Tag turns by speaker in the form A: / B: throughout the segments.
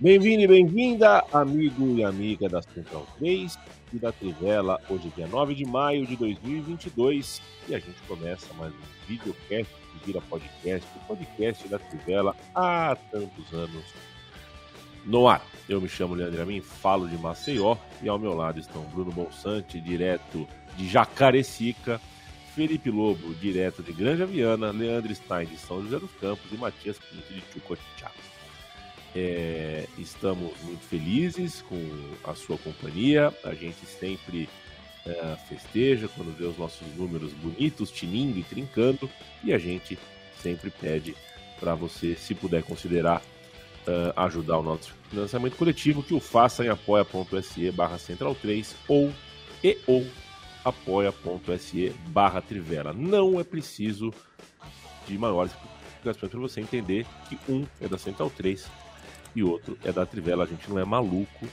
A: Bem-vindo e bem-vinda, amigo e amiga da Central 3 e da Trivela. Hoje dia 9 de maio de 2022 e a gente começa mais um videocast que vira podcast, o podcast da Trivela há tantos anos no ar. Eu me chamo Leandro Amin, falo de Maceió e ao meu lado estão Bruno Bonsante, direto de Jacarecica, Felipe Lobo, direto de Granja Viana, Leandro Stein de São José dos Campos e Matias Pinto de Chucotiaco. É, estamos muito felizes com a sua companhia. A gente sempre é, festeja quando vê os nossos números bonitos, tinindo e trincando. E a gente sempre pede para você, se puder considerar uh, ajudar o nosso financiamento coletivo, que o faça em apoia.se barra central 3 ou e ou apoia.se barra trivela. Não é preciso de maiores explicações para você entender que um é da Central 3 e outro é da Trivela. A gente não é maluco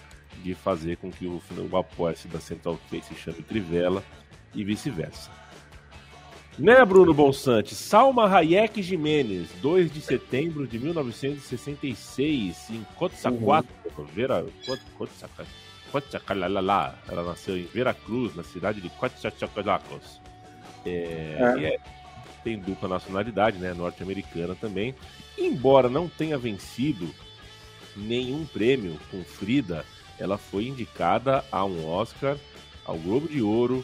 A: de fazer com que o, o apoio da Central 3 se chame Trivela e vice-versa. Né, Bruno Bonsante? Salma Hayek Jimenez, 2 de setembro de 1966, em Coatzacoalcos, uhum. Vera. Ela nasceu em Veracruz, na cidade de Coatzacoalcos. É, é. é, tem dupla nacionalidade, né, norte-americana também. Embora não tenha vencido nenhum prêmio com Frida, ela foi indicada a um Oscar, ao Globo de Ouro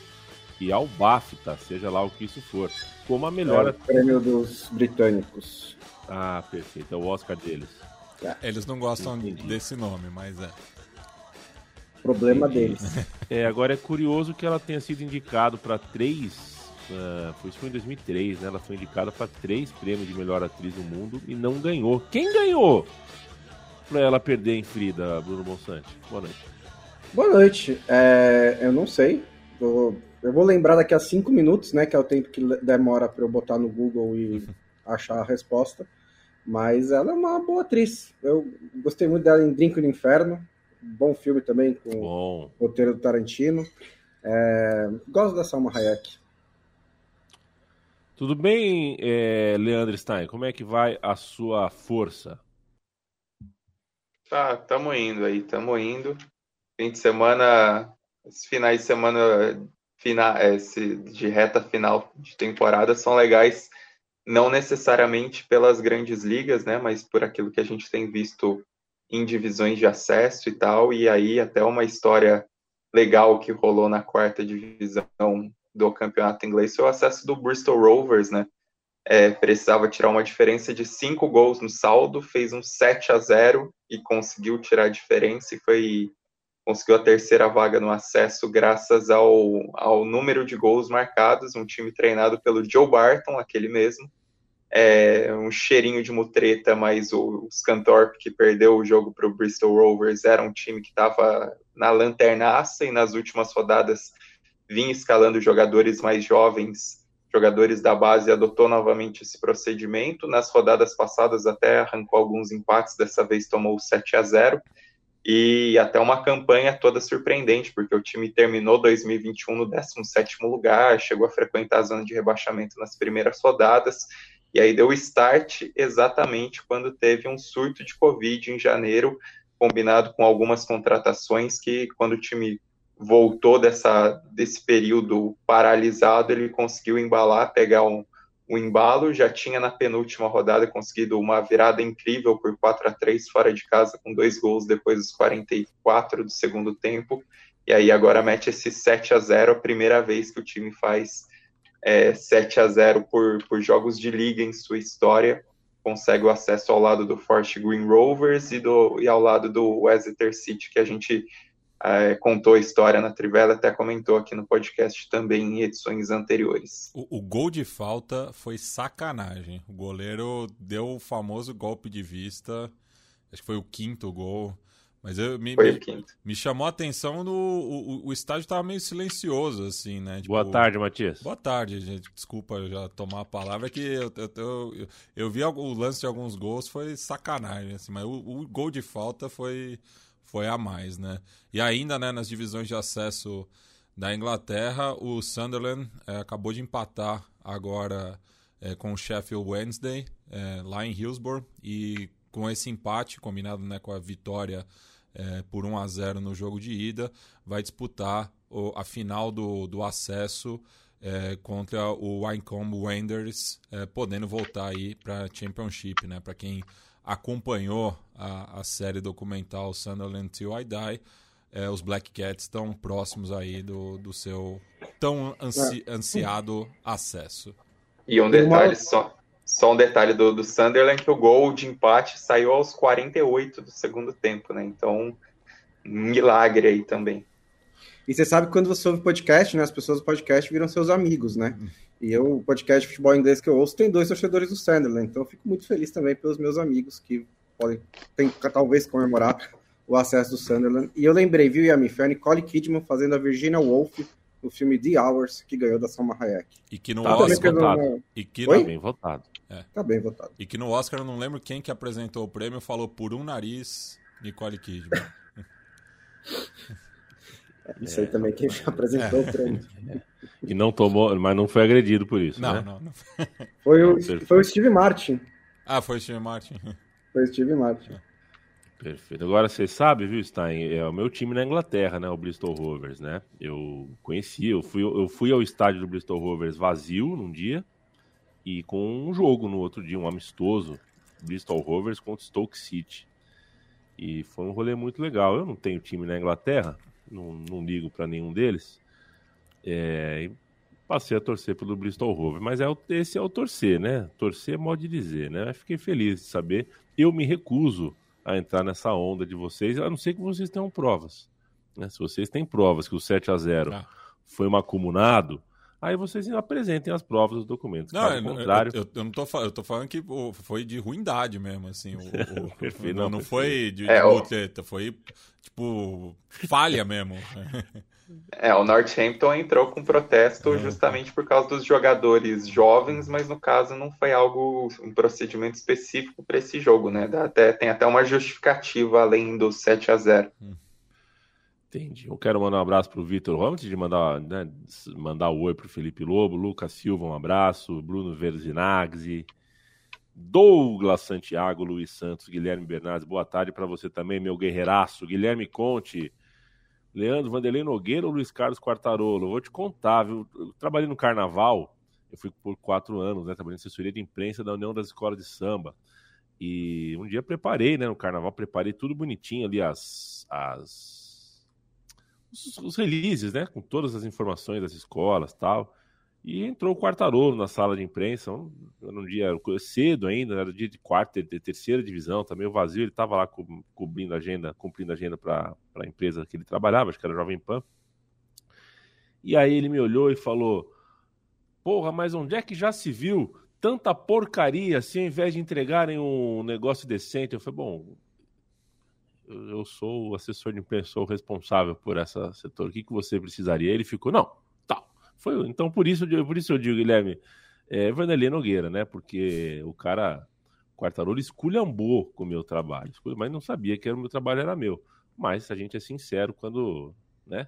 A: e ao BAFTA, seja lá o que isso for, como a melhor. É o
B: prêmio dos britânicos.
A: Ah, perfeito, é o Oscar deles.
C: É. Eles não gostam Entendi. desse nome, mas é.
B: Problema Entendi. deles.
A: É, agora é curioso que ela tenha sido indicado para três. Uh, foi isso foi em 2003, né? Ela foi indicada para três prêmios de melhor atriz do mundo e não ganhou. Quem ganhou? Para ela perder em Frida, Bruno Monsante? Boa noite.
B: Boa noite. É, eu não sei. Eu, eu, vou lembrar daqui a cinco minutos, né? Que é o tempo que demora para eu botar no Google e achar a resposta. Mas ela é uma boa atriz. Eu gostei muito dela em Drink no Inferno. Bom filme também com Bom. o roteiro do Tarantino. É, gosto da Salma Hayek.
A: Tudo bem, é, Leandro Stein? Como é que vai a sua força?
D: Tá, tamo indo aí, tamo indo. Fim de semana, esses finais de semana fina, esse, de reta final de temporada são legais, não necessariamente pelas grandes ligas, né, mas por aquilo que a gente tem visto em divisões de acesso e tal, e aí até uma história legal que rolou na quarta divisão do campeonato inglês foi o acesso do Bristol Rovers, né, é, precisava tirar uma diferença de cinco gols no saldo, fez um 7 a 0 e conseguiu tirar a diferença e foi conseguiu a terceira vaga no acesso graças ao, ao número de gols marcados, um time treinado pelo Joe Barton, aquele mesmo, é, um cheirinho de mutreta, mas o Scantorp, que perdeu o jogo para o Bristol Rovers, era um time que estava na lanternaça e nas últimas rodadas vinha escalando jogadores mais jovens jogadores da base adotou novamente esse procedimento. Nas rodadas passadas até arrancou alguns empates, dessa vez tomou 7 a 0 e até uma campanha toda surpreendente, porque o time terminou 2021 no 17º lugar, chegou a frequentar a zona de rebaixamento nas primeiras rodadas, e aí deu start exatamente quando teve um surto de Covid em janeiro, combinado com algumas contratações que, quando o time voltou dessa, desse período paralisado, ele conseguiu embalar, pegar um, um embalo, já tinha na penúltima rodada conseguido uma virada incrível por 4 a 3 fora de casa, com dois gols depois dos 44 do segundo tempo, e aí agora mete esse 7 a 0 a primeira vez que o time faz é, 7 a 0 por, por jogos de liga em sua história, consegue o acesso ao lado do Forte Green Rovers e, do, e ao lado do Exeter City, que a gente é, contou a história na Trivela, até comentou aqui no podcast também em edições anteriores.
C: O, o, gol de falta foi sacanagem. O goleiro deu o famoso golpe de vista, acho que foi o quinto gol. Mas eu, me,
D: foi
C: me,
D: o quinto.
C: me chamou a atenção no. O, o estádio estava meio silencioso, assim, né?
A: Tipo, boa tarde, Matias.
C: Boa tarde, gente. Desculpa já tomar a palavra, é que eu, eu, eu, eu vi o lance de alguns gols, foi sacanagem, assim, mas o, o gol de falta foi foi a mais, né? E ainda, né, nas divisões de acesso da Inglaterra, o Sunderland é, acabou de empatar agora é, com o Sheffield Wednesday, é, lá em Hillsborough, e com esse empate, combinado né, com a vitória por 1 a 0 no jogo de ida, vai disputar o, a final do, do acesso contra o Wycombe Wanderers, podendo voltar aí para Championship, né? Para quem acompanhou a, a série documental Sunderland Till I Die, é, os Black Cats estão próximos aí do, do seu tão ansi, é. ansiado acesso.
D: E um detalhe só, só um detalhe do, do Sunderland, que o gol de empate saiu aos 48 do segundo tempo, né? Então, um milagre aí também.
B: E você sabe que quando você ouve podcast, né? As pessoas do podcast viram seus amigos, né? E eu, o podcast de futebol inglês que eu ouço tem dois torcedores do Sunderland, então eu fico muito feliz também pelos meus amigos que podem tem, talvez comemorar o acesso do Sunderland. E eu lembrei, viu, Yami? Foi a Nicole Kidman fazendo a Virginia Woolf no filme The Hours, que ganhou da Salma Hayek.
C: E que no tá Oscar...
A: Votado. E que Tá bem votado.
B: É. Tá bem votado.
C: E que no Oscar, eu não lembro quem que apresentou o prêmio, falou por um nariz, Nicole Kidman.
B: Não sei é. também quem apresentou é. o prêmio.
A: E não tomou, mas não foi agredido por isso.
C: Não,
A: né?
C: não, não.
B: Foi o, foi o Steve Martin.
C: Ah, foi o Steve Martin.
B: Foi o Steve Martin.
A: Perfeito. Agora você sabe, viu, Stein? É o meu time na Inglaterra, né? O Bristol Rovers, né? Eu conheci, eu fui, eu fui ao estádio do Bristol Rovers vazio num dia e com um jogo no outro dia, um amistoso. Bristol Rovers contra Stoke City. E foi um rolê muito legal. Eu não tenho time na Inglaterra, não, não ligo para nenhum deles. É, passei a torcer pelo Bristol Rovers, mas é, esse é o torcer, né? Torcer é modo de dizer, né? Fiquei feliz de saber. Eu me recuso a entrar nessa onda de vocês, a não ser que vocês tenham provas. Né? Se vocês têm provas que o 7 a 0 ah. foi um acumulado, aí vocês apresentem as provas dos documentos.
C: Não, Caso contrário... eu, eu, eu, não tô falando, eu tô falando que foi de ruindade mesmo, assim. O, o, perfeito, não, não foi de, é, de foi tipo falha mesmo.
D: É, o Northampton entrou com protesto justamente por causa dos jogadores jovens, mas no caso não foi algo, um procedimento específico para esse jogo, né? Até, tem até uma justificativa além do 7 a 0
A: Entendi. Eu quero mandar um abraço para o Vitor antes de mandar, né, mandar o oi para o Felipe Lobo, Lucas Silva, um abraço, Bruno Verzinagzi, Douglas Santiago, Luiz Santos, Guilherme Bernardes, boa tarde para você também, meu guerreiraço, Guilherme Conte, Leandro, Vanderlei Nogueira ou Luiz Carlos Quartarolo? vou te contar, viu? Eu trabalhei no carnaval, eu fui por quatro anos, né? Trabalhei na assessoria de imprensa da União das Escolas de Samba. E um dia preparei, né? No carnaval, preparei tudo bonitinho ali, as. as os, os releases, né? Com todas as informações das escolas tal. E entrou o Quartarolo na sala de imprensa, um, um dia cedo ainda, era dia de quarta, de terceira divisão, também o vazio, ele estava lá co cobrindo agenda, cumprindo agenda para a empresa que ele trabalhava, acho que era Jovem Pan. E aí ele me olhou e falou: Porra, mas onde é que já se viu tanta porcaria assim, ao invés de entregarem um negócio decente? Eu falei: Bom, eu sou o assessor de imprensa, sou o responsável por esse setor, o que, que você precisaria? Ele ficou: Não foi, então, por isso, por isso eu digo, Guilherme, é Vanderlei Nogueira, né? Porque o cara, Quartarolo, esculhambou com o meu trabalho, mas não sabia que era o meu trabalho era meu. Mas a gente é sincero quando, né?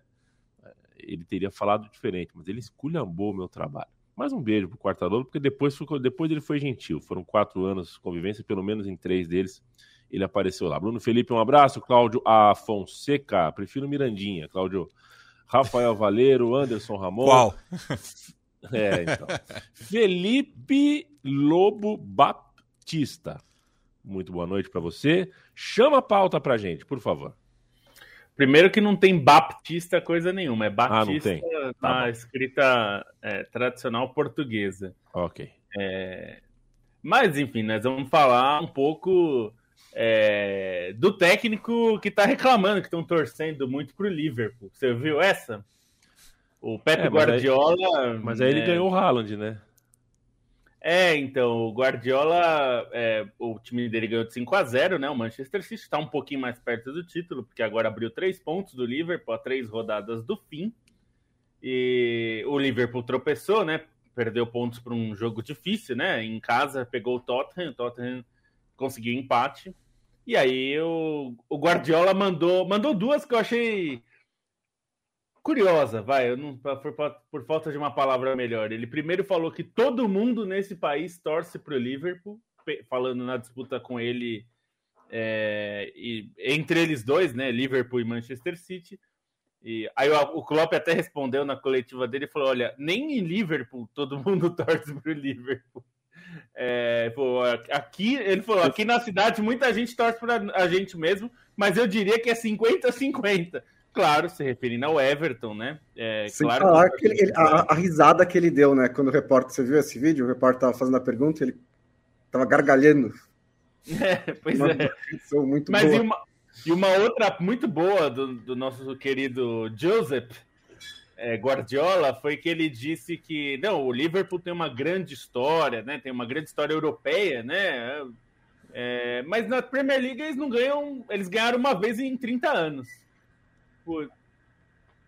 A: Ele teria falado diferente, mas ele esculhambou o meu trabalho. Mais um beijo pro Quartarolo, porque depois, depois ele foi gentil. Foram quatro anos de convivência, pelo menos em três deles ele apareceu lá. Bruno Felipe, um abraço. Cláudio A. Fonseca, prefiro Mirandinha. Cláudio, Rafael Valeiro, Anderson Ramon.
C: Qual?
A: É, então. Felipe Lobo Baptista. Muito boa noite para você. Chama a pauta pra gente, por favor.
E: Primeiro que não tem Baptista coisa nenhuma, é Batista
A: ah,
E: tá na escrita é, tradicional portuguesa.
A: Ok.
E: É... Mas, enfim, nós vamos falar um pouco é, do técnico que tá reclamando, que estão torcendo muito pro Liverpool. Você viu essa? O Pepe
F: É, mas aí-
E: Guardiola.
F: Mas aí ele
E: é,
F: ganhou o Haaland, né?
E: É, então, o Guardiola, é, o time dele ganhou de 5 a 0 né? O Manchester City está um pouquinho mais perto do título, porque agora abriu três pontos do Liverpool a três rodadas do fim. E o Liverpool tropeçou, né? Perdeu pontos para um jogo difícil, né? Em casa, pegou o Tottenham, o Tottenham conseguiu empate. E aí o, o Guardiola mandou, mandou duas que eu achei curiosa, vai, eu não, por, por falta de uma palavra melhor. Ele primeiro falou que todo mundo nesse país torce para o Liverpool, falando na disputa com ele, é, e, entre eles dois, né, Liverpool e Manchester City. E aí o, o Klopp até respondeu na coletiva dele falou: olha, nem em Liverpool todo mundo torce para o Liverpool. É, pô, aqui, ele falou, aqui na cidade muita gente torce para a gente mesmo, mas eu diria que é 50-50. Claro, se referindo ao Everton, né? É,
B: Sem
E: claro
B: falar
E: que-
B: ele- ele- a, a risada que ele deu, né? Quando o repórter, você viu esse vídeo? O repórter tava fazendo a pergunta, ele tava gargalhando.
E: É, pois
B: Uma
E: é.
B: Muito
E: Mas
B: boa.
E: e uma, e uma outra muito boa do, do nosso querido Joseph é, Guardiola foi que ele disse que não, o Liverpool tem uma grande história, né? Tem uma grande história europeia, né? É, mas na Premier League eles não ganham, eles ganharam uma vez em 30 anos. Pô,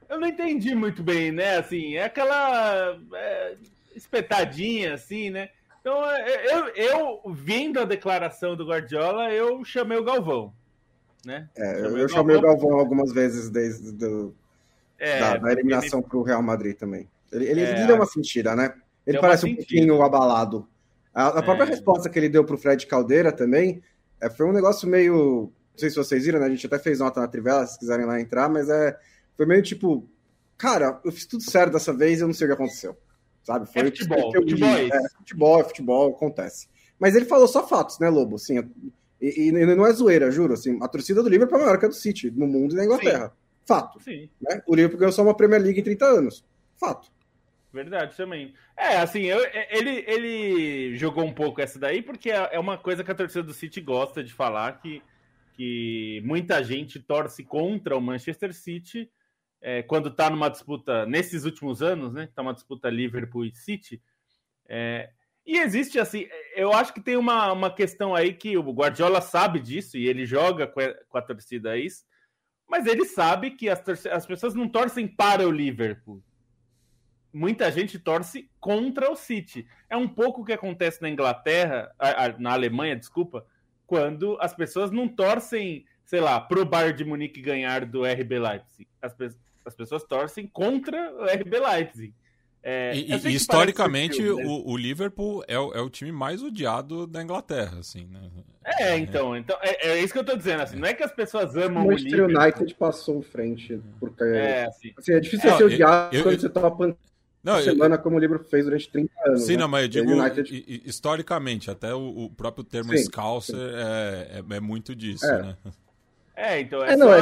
E: eu não entendi muito bem, né? Assim, é aquela é, espetadinha, assim, né? Então, eu, eu, vendo a declaração do Guardiola, eu chamei o Galvão, né?
B: É, eu,
E: chamei
B: eu
E: o
B: chamei o
E: Galvão.
B: Galvão algumas vezes desde do,
E: É,
B: da, da eliminação pro Real Madrid também. Ele, ele,
E: É,
B: ele deu uma sentida, né? Ele parece um pouquinho abalado. A, a própria
E: É.
B: resposta que ele deu pro Fred Caldeira também é, foi um negócio meio. Não sei se vocês viram, né? A gente até fez nota na Trivela, se quiserem lá entrar, mas é, foi meio tipo. Cara, eu fiz tudo certo dessa vez eu não sei o que aconteceu. Sabe? Foi
E: É
B: o
E: futebol,
B: eu
E: futebol é.
B: É, futebol, é futebol, acontece. Mas ele falou só fatos, né, Lobo? Assim, e, e não é zoeira, juro. Assim, a torcida do Liverpool é maior que a do City, no mundo e na Inglaterra. Fato.
E: Sim,
B: Né? O Liverpool ganhou só uma Premier League em 30 anos. Fato.
E: verdade também. É, assim, eu- ele, ele jogou um pouco essa daí, porque é é uma coisa que a torcida do City gosta de falar, que, que muita gente torce contra o Manchester City é, quando tá numa disputa, nesses últimos anos, né? Tá uma disputa Liverpool e City. É, e existe, assim, eu acho que tem uma, uma questão aí que o Guardiola sabe disso e ele joga com a, com a torcida isso, mas ele sabe que as, as pessoas não torcem para o Liverpool. Muita gente torce contra o City. É um pouco o que acontece na Inglaterra, na Alemanha, desculpa, quando as pessoas não torcem, sei lá, pro Bayern de Munique ganhar do RB Leipzig. As, as pessoas torcem contra o RB Leipzig. É,
C: E,
E: eu
C: e historicamente,
E: né?
C: o, o Liverpool é o, é o time mais odiado da Inglaterra, assim, né?
E: É, então, então é, é isso que eu tô dizendo, assim, não é que as pessoas
B: O
E: amam o
B: Manchester
E: Liverpool.
B: United passou em frente. Porque,
E: É, assim,
B: assim, é difícil
C: É,
B: ser
C: eu-
B: odiado
C: eu-
B: quando
C: eu-
B: você toma pancada
C: Não, eu-
B: semana como o Liverpool fez durante 30 anos.
C: Sim,
B: né?
C: não, mas eu digo
B: E o United-
C: hi- hi- historicamente, até o, o próprio termo
B: Sim,
C: Scouser é, é, é muito disso,
B: É.
C: né?
E: É, então é,
B: É, não,
E: só.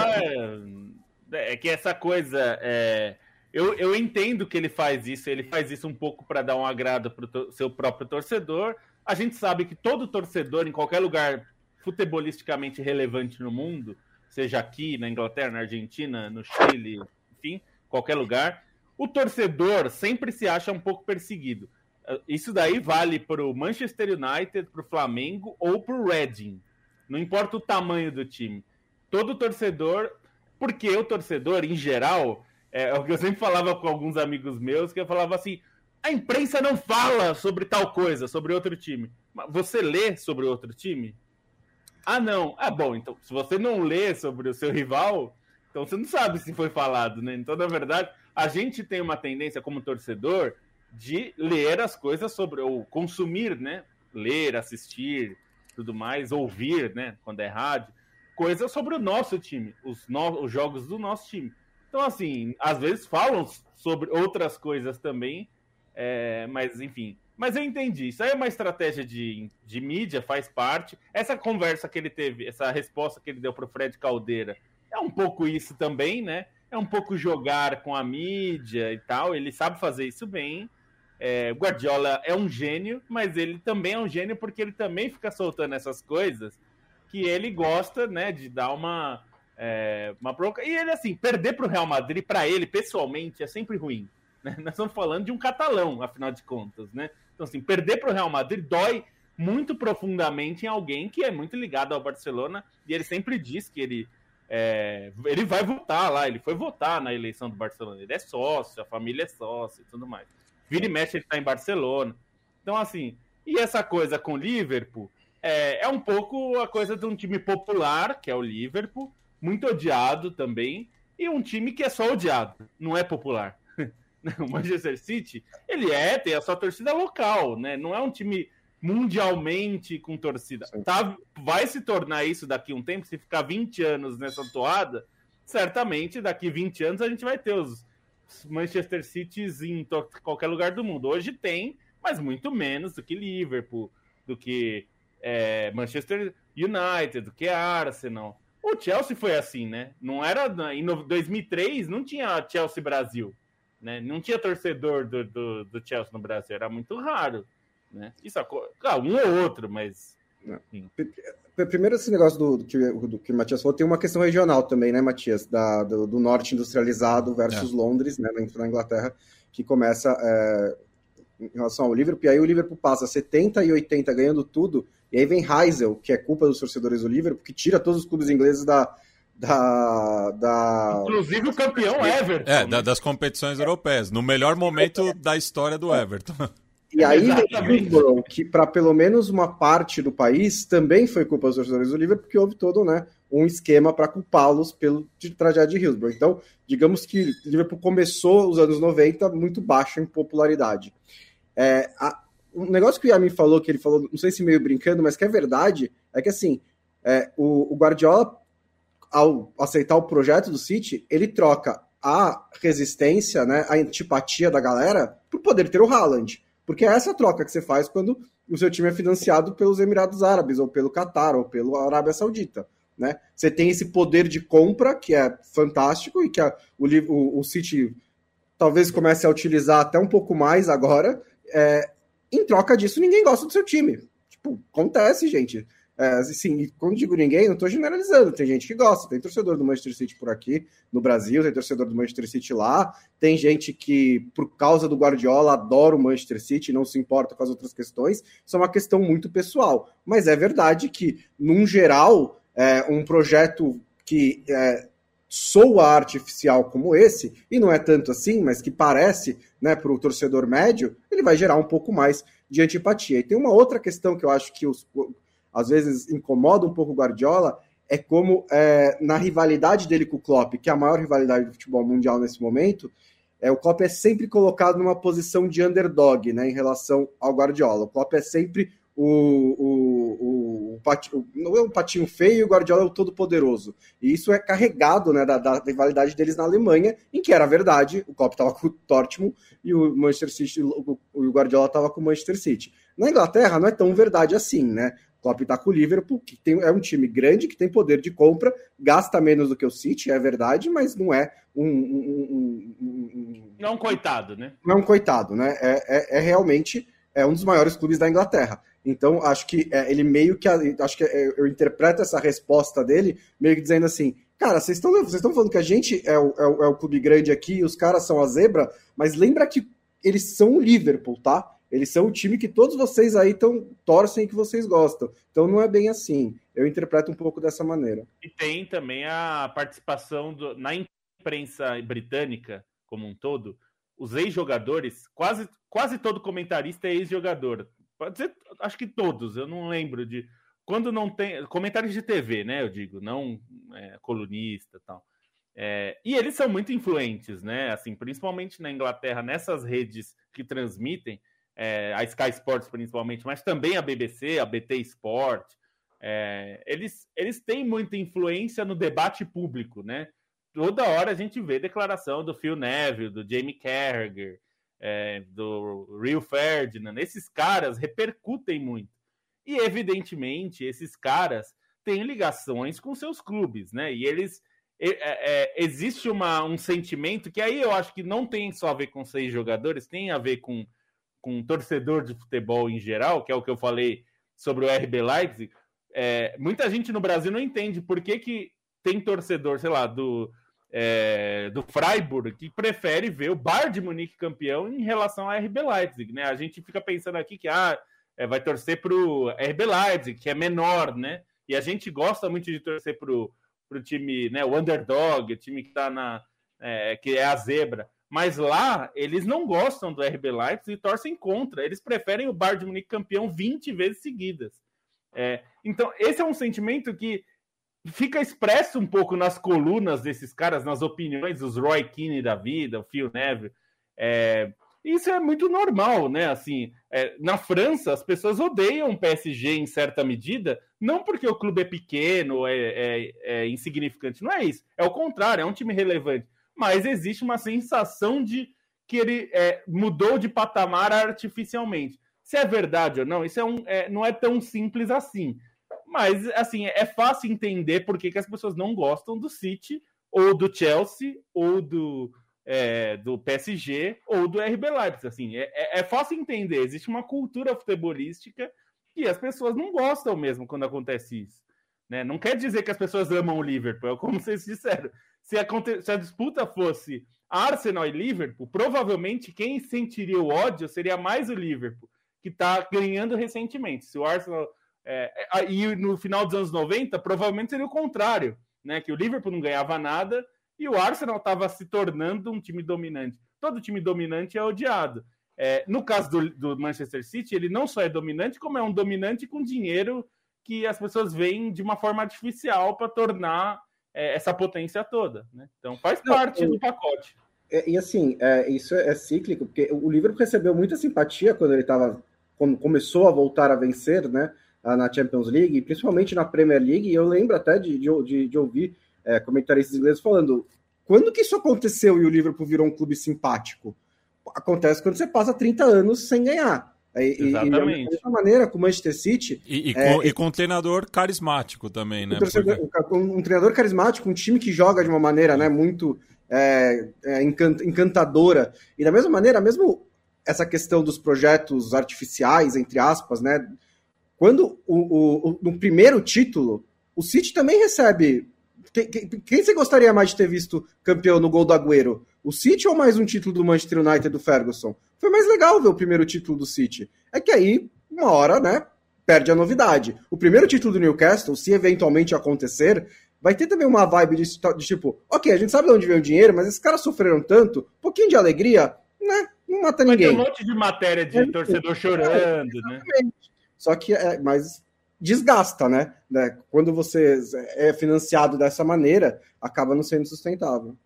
E: É... é que essa coisa. É... Eu, eu entendo que ele faz isso, ele faz isso um pouco para dar um agrado para o seu próprio torcedor. A gente sabe que todo torcedor, em qualquer lugar futebolisticamente relevante no mundo, seja aqui na Inglaterra, na Argentina, no Chile, enfim, qualquer lugar, o torcedor sempre se acha um pouco perseguido. Isso daí vale para o Manchester United, para o Flamengo ou para o Reading. Não importa o tamanho do time. Todo torcedor, porque o torcedor, em geral, é, é o que eu sempre falava com alguns amigos meus, que eu falava assim: a imprensa não fala sobre tal coisa, sobre outro time. Mas você lê sobre outro time? Ah, não. Ah, bom, então, se você não lê sobre o seu rival, então você não sabe se foi falado, né? Então, na verdade, a gente tem uma tendência como torcedor de ler as coisas sobre, ou consumir, né? Ler, assistir, tudo mais, ouvir, né? Quando é rádio, coisas sobre o nosso time, os, no, os jogos do nosso time. Então, assim, às vezes falam sobre outras coisas também, é, mas enfim. Mas eu entendi. Isso aí é uma estratégia de, de mídia, faz parte. Essa conversa que ele teve, essa resposta que ele deu para o Fred Caldeira, é um pouco isso também, né? É um pouco jogar com a mídia e tal. Ele sabe fazer isso bem. É, Guardiola é um gênio, mas ele também é um gênio porque ele também fica soltando essas coisas que ele gosta, né, de dar uma é, uma provoca... E ele, assim, perder para o Real Madrid, para ele, pessoalmente, é sempre ruim. Né? Nós estamos falando de um catalão, afinal de contas, né? Então, assim, perder para o Real Madrid dói muito profundamente em alguém que é muito ligado ao Barcelona e ele sempre diz que ele é, ele vai votar lá, ele foi votar na eleição do Barcelona, ele é sócio, a família é sócio e tudo mais. Vira e mexe, ele está em Barcelona. Então, assim, e essa coisa com o Liverpool é, é um pouco a coisa de um time popular, que é o Liverpool, muito odiado também, e um time que é só odiado, não é popular. o Manchester City, ele é, tem a sua torcida local, né? Não é um time mundialmente com torcida. Tá, vai se tornar isso daqui a um tempo, se ficar 20 anos nessa toada, certamente daqui 20 anos a gente vai ter os Manchester Cities em qualquer lugar do mundo. Hoje tem, mas muito menos do que Liverpool, do que é, Manchester United, do que Arsenal. O Chelsea foi assim, né? Não era em 2003 não tinha Chelsea Brasil, né? Não tinha torcedor do, do, do Chelsea no Brasil, era muito raro. Né? Isso, ah, um ou outro, mas.
B: Primeiro, esse negócio do, do, que, do que o Matias falou, tem uma questão regional também, né, Matias? Da, do, do norte industrializado versus é. Londres, né, na Inglaterra, que começa é, em relação ao Liverpool, e aí o Liverpool passa 70 e 80 ganhando tudo, e aí vem Heisel, que é culpa dos torcedores do Liverpool, que tira todos os clubes ingleses da, da, da...
E: Inclusive o campeão Everton.
C: É, da, das competições europeias. No melhor momento da história do Everton.
B: E aí vem o que para pelo menos uma parte do país também foi culpa dos torcedores do Liverpool, porque houve todo né, um esquema para culpá-los pelo de tragédia de Hillsborough. Então, digamos que o Liverpool começou os anos 90 muito baixo em popularidade. É, a, um negócio que o Yamin falou, que ele falou, não sei se meio brincando, mas que é verdade, é que assim, é, o, o Guardiola, ao aceitar o projeto do City, ele troca a resistência, né, a antipatia da galera, por poder ter o Haaland. Porque é essa troca que você faz quando o seu time é financiado pelos Emirados Árabes, ou pelo Catar, ou pela Arábia Saudita. Né? Você tem esse poder de compra que é fantástico e que a, o, o, o, City talvez comece a utilizar até um pouco mais agora. É, em troca disso, ninguém gosta do seu time. Tipo, acontece, gente. É, assim, quando digo ninguém, não estou generalizando. Tem gente que gosta, tem torcedor do Manchester City por aqui, no Brasil, tem torcedor do Manchester City lá, tem gente que, por causa do Guardiola, adora o Manchester City, não se importa com as outras questões. Isso é uma questão muito pessoal. Mas é verdade que, num geral, é, um projeto que é, soa artificial como esse, e não é tanto assim, mas que parece né, para o torcedor médio, ele vai gerar um pouco mais de antipatia. E tem uma outra questão que eu acho que os às vezes incomoda um pouco o Guardiola, é como é, na rivalidade dele com o Klopp, que é a maior rivalidade do futebol mundial nesse momento, é, o Klopp é sempre colocado numa posição de underdog né, em relação ao Guardiola. O Klopp é sempre o, o, o, o, patinho, não é um patinho feio e o Guardiola é o todo-poderoso. E isso é carregado né, da, da, rivalidade deles na Alemanha, em que era verdade, o Klopp estava com o Dortmund e o Manchester City, o, o Guardiola estava com o Manchester City. Na Inglaterra não é tão verdade assim, né? Klopp está com o Liverpool, que tem, é um time grande, que tem poder de compra, gasta menos do que o City, é verdade, mas não é um. um, um,
E: um não é um coitado, né?
B: Não é um coitado, né? É, é, é, realmente é um dos maiores clubes da Inglaterra. Então, acho que é, ele meio que. Acho que é, eu interpreto essa resposta dele meio que dizendo assim: cara, vocês estão vocês falando que a gente é o, é o, é o clube grande aqui e os caras são a zebra, mas lembra que eles são o Liverpool, tá? Eles são o time que todos vocês aí tão, torcem que vocês gostam. Então não é bem assim. Eu interpreto um pouco dessa maneira.
E: E tem também a participação do, na imprensa britânica como um todo. Os ex-jogadores, quase, quase todo comentarista é ex-jogador. Pode ser, acho que todos, eu não lembro de. Quando não tem. Comentários de TV, né? Eu digo, não é, colunista e tal. É, e eles são muito influentes, né? Assim, principalmente na Inglaterra, nessas redes que transmitem é, a Sky Sports principalmente, mas também a BBC, a BT Sport. É, eles, eles têm muita influência no debate público, né? Toda hora a gente vê declaração do Phil Neville, do Jamie Carragher, é, do Rio Ferdinand. Esses caras repercutem muito. E, evidentemente, esses caras têm ligações com seus clubes, né? E eles. É, é, existe uma, um sentimento que aí eu acho que não tem só a ver com seis jogadores, tem a ver com com um torcedor de futebol em geral, que é o que eu falei sobre o RB Leipzig, é, muita gente no Brasil não entende por que, que tem torcedor, sei lá, do, é, do Freiburg que prefere ver o Bayern de Munique campeão em relação à RB Leipzig, né? A gente fica pensando aqui que ah, é, vai torcer para o RB Leipzig, que é menor, né? E a gente gosta muito de torcer para o time, né? O underdog, o time que tá na. É, que é a zebra. Mas lá, eles não gostam do RB Leipzig e torcem contra. Eles preferem o Bayern de Munique campeão 20 vezes seguidas. É, então, esse é um sentimento que fica expresso um pouco nas colunas desses caras, nas opiniões dos Roy Keane da vida, o Phil Neville. É, isso é muito normal, né? Assim, é, na França, as pessoas odeiam o PSG em certa medida, não porque o clube é pequeno, é, é, é, insignificante, não é isso. É o contrário, é um time relevante. Mas existe uma sensação de que ele é, mudou de patamar artificialmente. Se é verdade ou não, isso é um, é, não é tão simples assim. Mas, assim, é fácil entender por que, que as pessoas não gostam do City, ou do Chelsea, ou do, é, do PSG, ou do RB Leipzig. Assim, é, é, é fácil entender. Existe uma cultura futebolística que as pessoas não gostam mesmo quando acontece isso. Né? Não quer dizer que as pessoas amam o Liverpool, é como vocês disseram. Se a, se a disputa fosse Arsenal e Liverpool, provavelmente quem sentiria o ódio seria mais o Liverpool, que está ganhando recentemente. Se o Arsenal é, é e no final dos anos 90, provavelmente seria o contrário, né? Que o Liverpool não ganhava nada e o Arsenal estava se tornando um time dominante. Todo time dominante é odiado. É, no caso do, do, Manchester City, ele não só é dominante, como é um dominante com dinheiro que as pessoas veem de uma forma artificial para tornar é, essa potência toda. Né? Então faz não, parte eu... do pacote.
B: É, e assim, é, isso é cíclico, porque o Liverpool recebeu muita simpatia quando ele estava quando começou a voltar a vencer, né? Na Champions League, principalmente na Premier League, e eu lembro até de, de, de ouvir é, comentaristas ingleses falando: quando que isso aconteceu e o Liverpool virou um clube simpático? Acontece quando você passa 30 anos sem ganhar.
E: E, Exatamente.
B: E, da mesma maneira com o Manchester City.
C: E, e, é, com, e, com, um treinador carismático também, né?
B: Um, Porque... um, treinador carismático, um time que joga de uma maneira né, muito é, é, encantadora. E da mesma maneira, mesmo essa questão dos projetos artificiais, entre aspas, né? Quando o, o, o, no primeiro título, o City também recebe. Quem, quem, você gostaria mais de ter visto campeão no gol do Agüero? O City ou mais um título do Manchester United do Ferguson? Foi mais legal ver o primeiro título do City. É que aí, uma hora, né? Perde a novidade. O primeiro título do Newcastle, se eventualmente acontecer, vai ter também uma vibe de, de tipo, ok, a gente sabe de onde vem o dinheiro, mas esses caras sofreram tanto, um pouquinho de alegria, né? Não mata ninguém.
E: Ter um monte de matéria de é, torcedor chorando, é, né?
B: Só que é, mas desgasta, né? né? Quando você é financiado dessa maneira, acaba não sendo sustentável.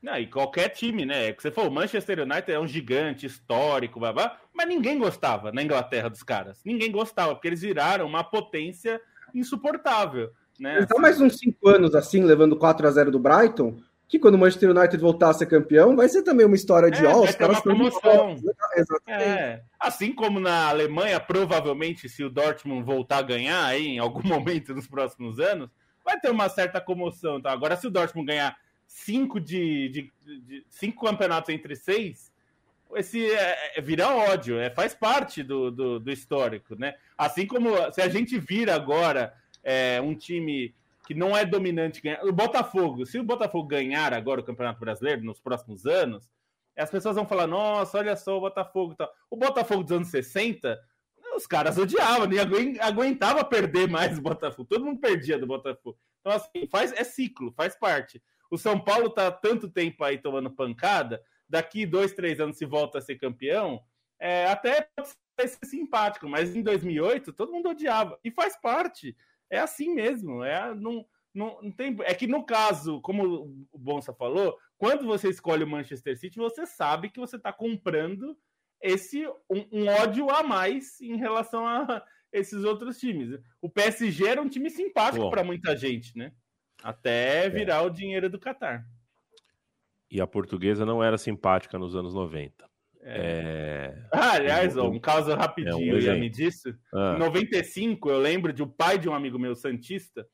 E: Não, e qualquer time, né? Você falou, o Manchester United é um gigante histórico, babá, mas ninguém gostava na Inglaterra dos caras. Ninguém gostava, porque eles viraram uma potência insuportável. Né?
B: Então, mais uns cinco anos assim, levando 4 a 0 do Brighton, que quando o Manchester United voltar a ser campeão, vai ser também uma história de
E: é,
B: ó,
E: os caras promoção. Exatamente. É. Assim como na Alemanha, provavelmente, se o Dortmund voltar a ganhar aí em algum momento nos próximos anos, vai ter uma certa comoção. Então, agora, se o Dortmund ganhar cinco de, de, de cinco campeonatos entre seis, esse é, é, vira ódio, é, faz parte do, do, do, histórico, né? Assim como se a gente vira agora é, um time que não é dominante ganhar. O Botafogo, se o Botafogo ganhar agora o Campeonato Brasileiro nos próximos anos, as pessoas vão falar: nossa, olha só o Botafogo. Tal. O Botafogo dos anos 60, os caras odiavam, nem aguentava perder mais o Botafogo. Todo mundo perdia do Botafogo. Então, assim, faz, é ciclo, faz parte. O São Paulo tá tanto tempo aí tomando pancada, daqui dois, três anos se volta a ser campeão, é, até pode ser simpático, mas em 2008 todo mundo odiava. E faz parte é assim mesmo. É, não, não, não tem, é que no caso, como o Bonsa falou, quando você escolhe o Manchester City, você sabe que você está comprando esse um, um, ódio a mais em relação a esses outros times. O PSG era um time simpático para muita gente, né? Até é. virar é. o dinheiro do Qatar.
A: E a portuguesa não era simpática nos anos 90. É...
E: Ah, aliás, um caso rapidinho, é um me disse. Ah. Em 95, eu lembro de o um pai de um amigo meu, Santista.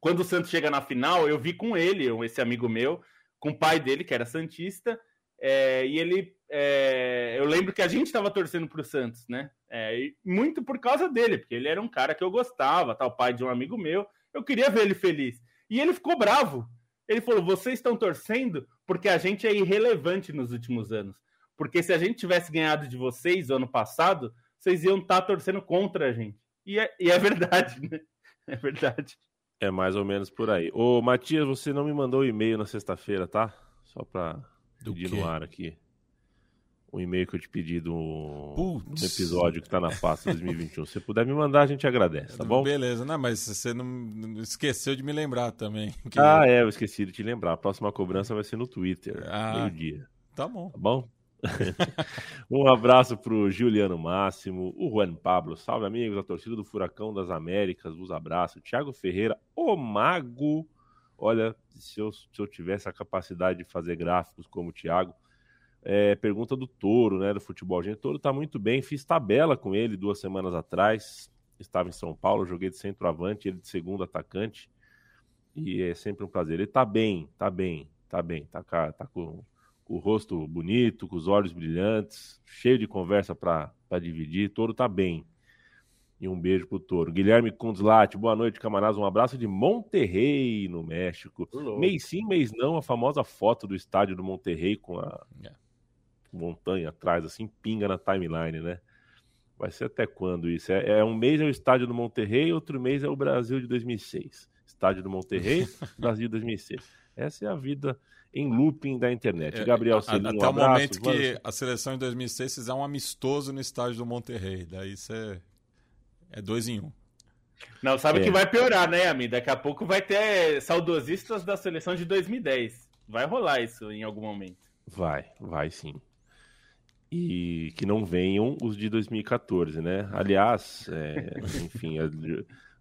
E: Quando o Santos chega na final, eu vi com ele, esse amigo meu, com o pai dele, que era Santista. É, e ele. É, eu lembro que a gente estava torcendo para o Santos, né? É, muito por causa dele, porque ele era um cara que eu gostava, tal, pai de um amigo meu. Eu queria ver ele feliz. E ele ficou bravo. Ele falou: vocês estão torcendo porque a gente é irrelevante nos últimos anos. Porque se a gente tivesse ganhado de vocês ano passado, vocês iam estar tá torcendo contra a gente. E é, e é verdade, né? É verdade.
A: É mais ou menos por aí. Ô, Matias, você não me mandou o e-mail na sexta-feira, tá? Só pra Do pedir quê? no ar aqui. O e-mail que eu te pedi do, episódio que tá na pasta 2021. Se puder me mandar, a gente agradece, tá bom?
C: Beleza, não, mas você não esqueceu de me lembrar também.
A: Que... Ah, é, eu esqueci de te lembrar. A próxima cobrança vai ser no Twitter, ah, meio-dia.
C: Tá bom.
A: Tá bom? um abraço pro Juliano Máximo, o Juan Pablo, salve amigos, a torcida do Furacão das Américas, vos abraço. Thiago Ferreira, o Mago. Olha, se eu, se eu tivesse a capacidade de fazer gráficos como o Thiago, é, pergunta do Toro, né, do futebol. Gente, o Toro tá muito bem, fiz tabela com ele duas semanas atrás, estava em São Paulo, joguei de centroavante, ele de segundo atacante, e é sempre um prazer. Ele tá bem, tá bem, tá bem, tá, tá com o rosto bonito, com os olhos brilhantes, cheio de conversa para dividir. Toro tá bem. E um beijo pro Toro. Guilherme Kunzlat, boa noite, camaradas. Um abraço de Monterrey, no México. Mês sim, mês não, a famosa foto do estádio do Monterrey com a é. montanha atrás, assim, pinga na timeline, né? Vai ser até quando isso? É, é um mês é o estádio do Monterrey, outro mês é o Brasil de 2006. Estádio do Monterrey, Brasil de 2006. Essa é a vida em looping da internet. É, Gabriel Celinho,
C: Até um o momento que a seleção em 2006 fizer um amistoso no estádio do Monterrey. Daí você é dois em um.
E: Não, sabe é. que vai piorar, né, amigo? Daqui a pouco vai ter saudosistas da seleção de 2010. Vai rolar isso em algum momento.
A: Vai, vai sim. E que não venham os de 2014, né? Aliás, é, enfim,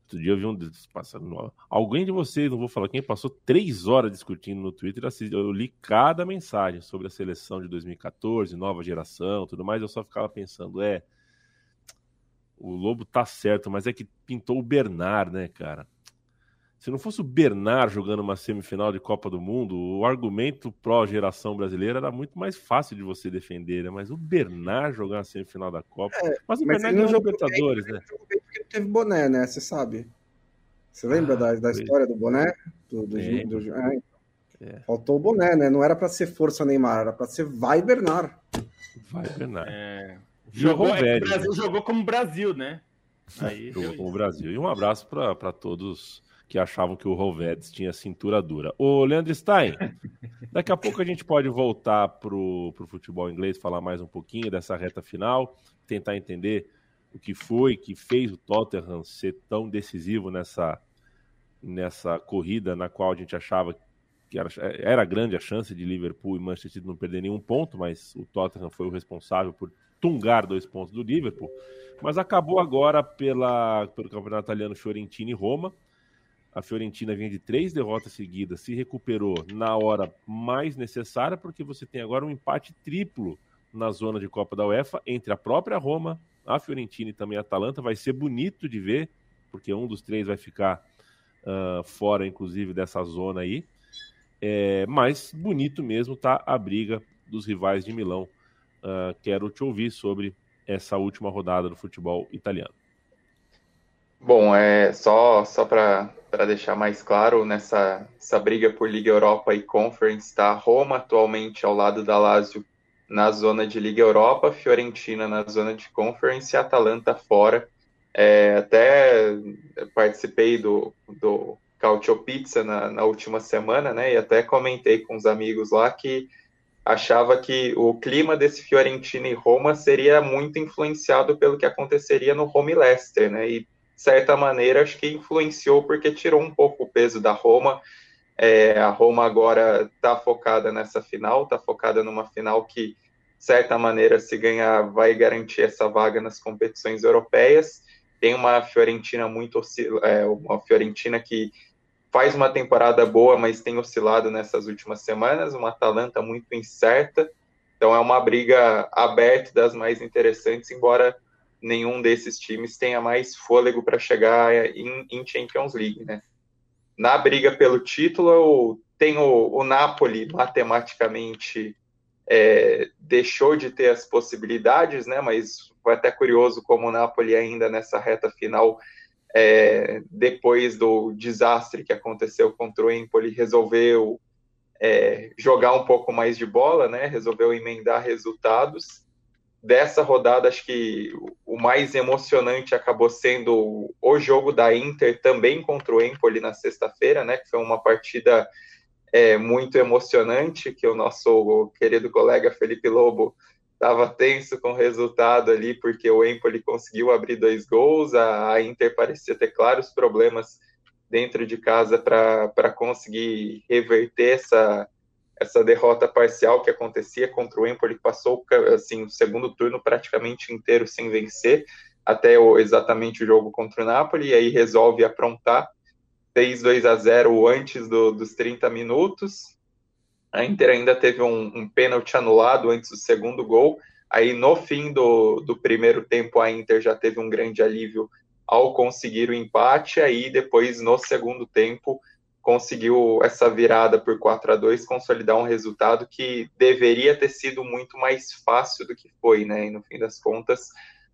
A: Outro dia eu vi um. Passando, alguém de vocês, não vou falar quem, passou três horas discutindo no Twitter. Eu li cada mensagem sobre a seleção de 2014, nova geração, tudo mais. Eu só ficava pensando, é. O Lobo tá certo, mas é que pintou o Bernard, né, cara? Se não fosse o Bernard jogando uma semifinal de Copa do Mundo, o argumento pró-geração brasileira era muito mais fácil de você defender, né? Mas o Bernard jogar uma semifinal da Copa. É,
B: mas o mas Bernard não jogou Libertadores, né? Porque teve boné, né? Você sabe. Você lembra ah, da, da história do boné? Do, do, é. do, do é, é. Faltou o boné, né? Não era para ser Força Neymar, era para ser Vai Bernard.
A: Vai Bernard.
E: É. Jogou, velho, Brasil, né? jogou como Brasil, né?
A: Aí, jogou como Brasil. E um abraço para todos que achavam que o Rovedes tinha cintura dura. Ô, Leandro Stein, daqui a pouco a gente pode voltar pro, pro futebol inglês, falar mais um pouquinho dessa reta final, tentar entender o que foi que fez o Tottenham ser tão decisivo nessa, nessa corrida na qual a gente achava que era, era grande a chance de Liverpool e Manchester City não perder nenhum ponto, mas o Tottenham foi o responsável por tungar dois pontos do Liverpool. Mas acabou agora pela, pelo campeonato italiano Fiorentina e Roma. A Fiorentina vinha de três derrotas seguidas, se recuperou na hora mais necessária, porque você tem agora um empate triplo na zona de Copa da UEFA entre a própria Roma, a Fiorentina e também a Atalanta. Vai ser bonito de ver, porque um dos três vai ficar uh, fora, inclusive, dessa zona aí. É, mas bonito mesmo tá a briga dos rivais de Milão. Uh, quero te ouvir sobre essa última rodada do futebol italiano.
D: Bom, é só só para deixar mais claro nessa essa briga por Liga Europa e Conference, está Roma atualmente ao lado da Lazio na zona de Liga Europa, Fiorentina na zona de Conference e Atalanta fora. É, até participei do, do Cautio Pizza na, na última semana, né? E até comentei com os amigos lá que achava que o clima desse Fiorentina e Roma seria muito influenciado pelo que aconteceria no Roma e Leicester, né? E certa maneira, acho que influenciou porque tirou um pouco o peso da Roma. É, a Roma agora está focada nessa final, está focada numa final que, de certa maneira, se ganhar, vai garantir essa vaga nas competições europeias. Tem uma Fiorentina muito é, uma Fiorentina que faz uma temporada boa, mas tem oscilado nessas últimas semanas, uma Atalanta muito incerta. Então é uma briga aberta das mais interessantes, embora nenhum desses times tenha mais fôlego para chegar em, em, Champions League, né? Na briga pelo título, tem o, o Napoli matematicamente é, deixou de ter as possibilidades, né? Mas foi até curioso como o Napoli ainda nessa reta final, é, depois do desastre que aconteceu contra o Empoli, resolveu é, jogar um pouco mais de bola, né? Resolveu emendar resultados. Dessa rodada, acho que o mais emocionante acabou sendo o jogo da Inter também contra o Empoli na sexta-feira, né? Que foi uma partida é, muito emocionante, que o nosso querido colega Felipe Lobo estava tenso com o resultado ali, porque o Empoli conseguiu abrir dois gols, a Inter parecia ter claros problemas dentro de casa para conseguir reverter essa, essa derrota parcial que acontecia contra o Empoli, passou assim, o segundo turno praticamente inteiro sem vencer, até o, exatamente o jogo contra o Napoli, e aí resolve aprontar, fez 2 a 0 antes do, dos 30 minutos, a Inter ainda teve um, um pênalti anulado antes do segundo gol, aí no fim do, do primeiro tempo a Inter já teve um grande alívio ao conseguir o empate, aí depois no segundo tempo conseguiu essa virada por 4 a 2 consolidar um resultado que deveria ter sido muito mais fácil do que foi, né? E no fim das contas,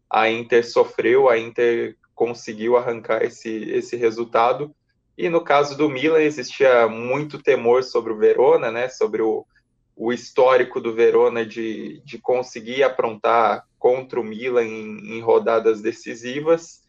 D: a Inter sofreu, a Inter conseguiu arrancar esse, esse resultado. E no caso do Milan, existia muito temor sobre o Verona, né? Sobre o, o histórico do Verona de, de conseguir aprontar contra o Milan em, em rodadas decisivas.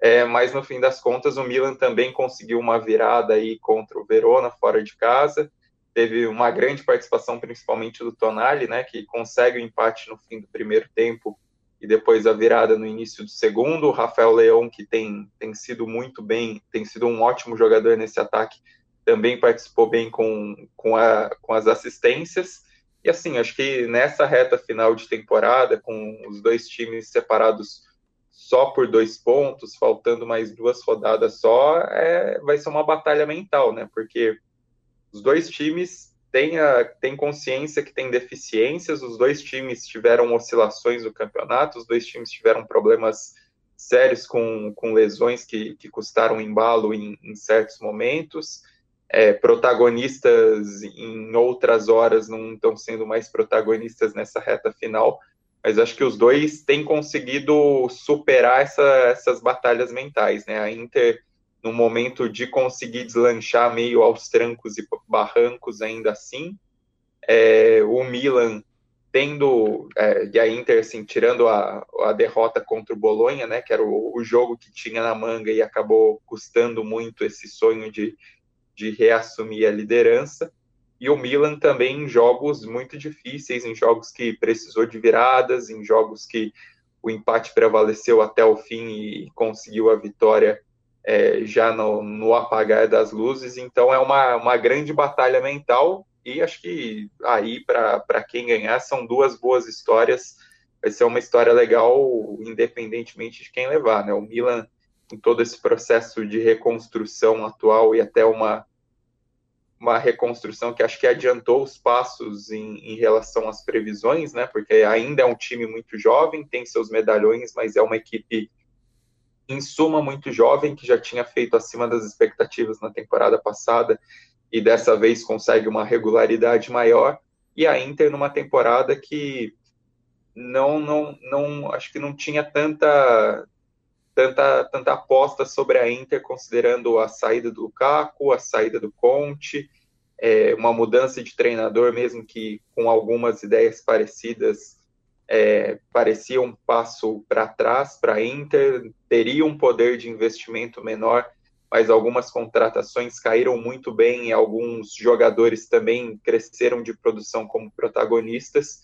D: É, mas no fim das contas o Milan também conseguiu uma virada aí contra o Verona fora de casa. Teve uma grande participação, principalmente do Tonali, né, que consegue o empate no fim do primeiro tempo e depois a virada no início do segundo. O Rafael Leão, que tem, tem sido muito bem, tem sido um ótimo jogador nesse ataque, também participou bem com, com, a, com as assistências. E assim, acho que nessa reta final de temporada, com os dois times separados só por dois pontos, faltando mais duas rodadas só, é, vai ser uma batalha mental, né? Porque os dois times têm, a, têm consciência que tem deficiências, os dois times tiveram oscilações no campeonato, os dois times tiveram problemas sérios com, com lesões que, que custaram embalo em, em certos momentos. É, protagonistas em outras horas não estão sendo mais protagonistas nessa reta final mas acho que os dois têm conseguido superar essa, essas batalhas mentais, né? A Inter, no momento de conseguir deslanchar meio aos trancos e barrancos ainda assim, é, o Milan tendo, é, e a Inter, assim, tirando a, a derrota contra o Bolonha, né, que era o, o jogo que tinha na manga e acabou custando muito esse sonho de, de reassumir a liderança, e o Milan também em jogos muito difíceis, em jogos que precisou de viradas, em jogos que o empate prevaleceu até o fim e conseguiu a vitória é, já no, no, apagar das luzes. Então é uma, uma grande batalha mental e acho que aí para quem ganhar são duas boas histórias. Vai ser uma história legal, independentemente de quem levar. Né? O Milan, em todo esse processo de reconstrução atual e até uma uma reconstrução que acho que adiantou os passos em, em, relação às previsões, né? Porque ainda é um time muito jovem, tem seus medalhões, mas é uma equipe em suma muito jovem que já tinha feito acima das expectativas na temporada passada e dessa vez consegue uma regularidade maior. E a Inter numa temporada que não, não, não, acho que não tinha tanta tanta, tanta aposta sobre a Inter, considerando a saída do Lukaku, a saída do Conte, é, uma mudança de treinador, mesmo que com algumas ideias parecidas, é, parecia um passo para trás para a Inter, teria um poder de investimento menor, mas algumas contratações caíram muito bem e alguns jogadores também cresceram de produção como protagonistas.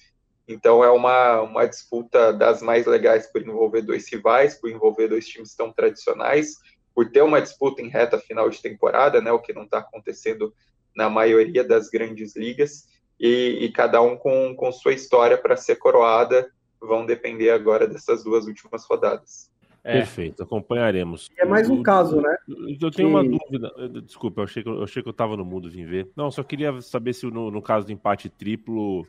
D: Então é uma, uma disputa das mais legais por envolver dois rivais, por envolver dois times tão tradicionais, por ter uma disputa em reta final de temporada, né, o que não está acontecendo na maioria das grandes ligas, e, e cada um com, com sua história para ser coroada, vão depender agora dessas duas últimas rodadas.
A: É. Perfeito, acompanharemos.
B: É mais um caso, né?
A: Eu tenho que... uma dúvida. Desculpa, eu achei que eu, achei que eu estava no mundo, vim ver. Não, só queria saber se no, no caso do empate triplo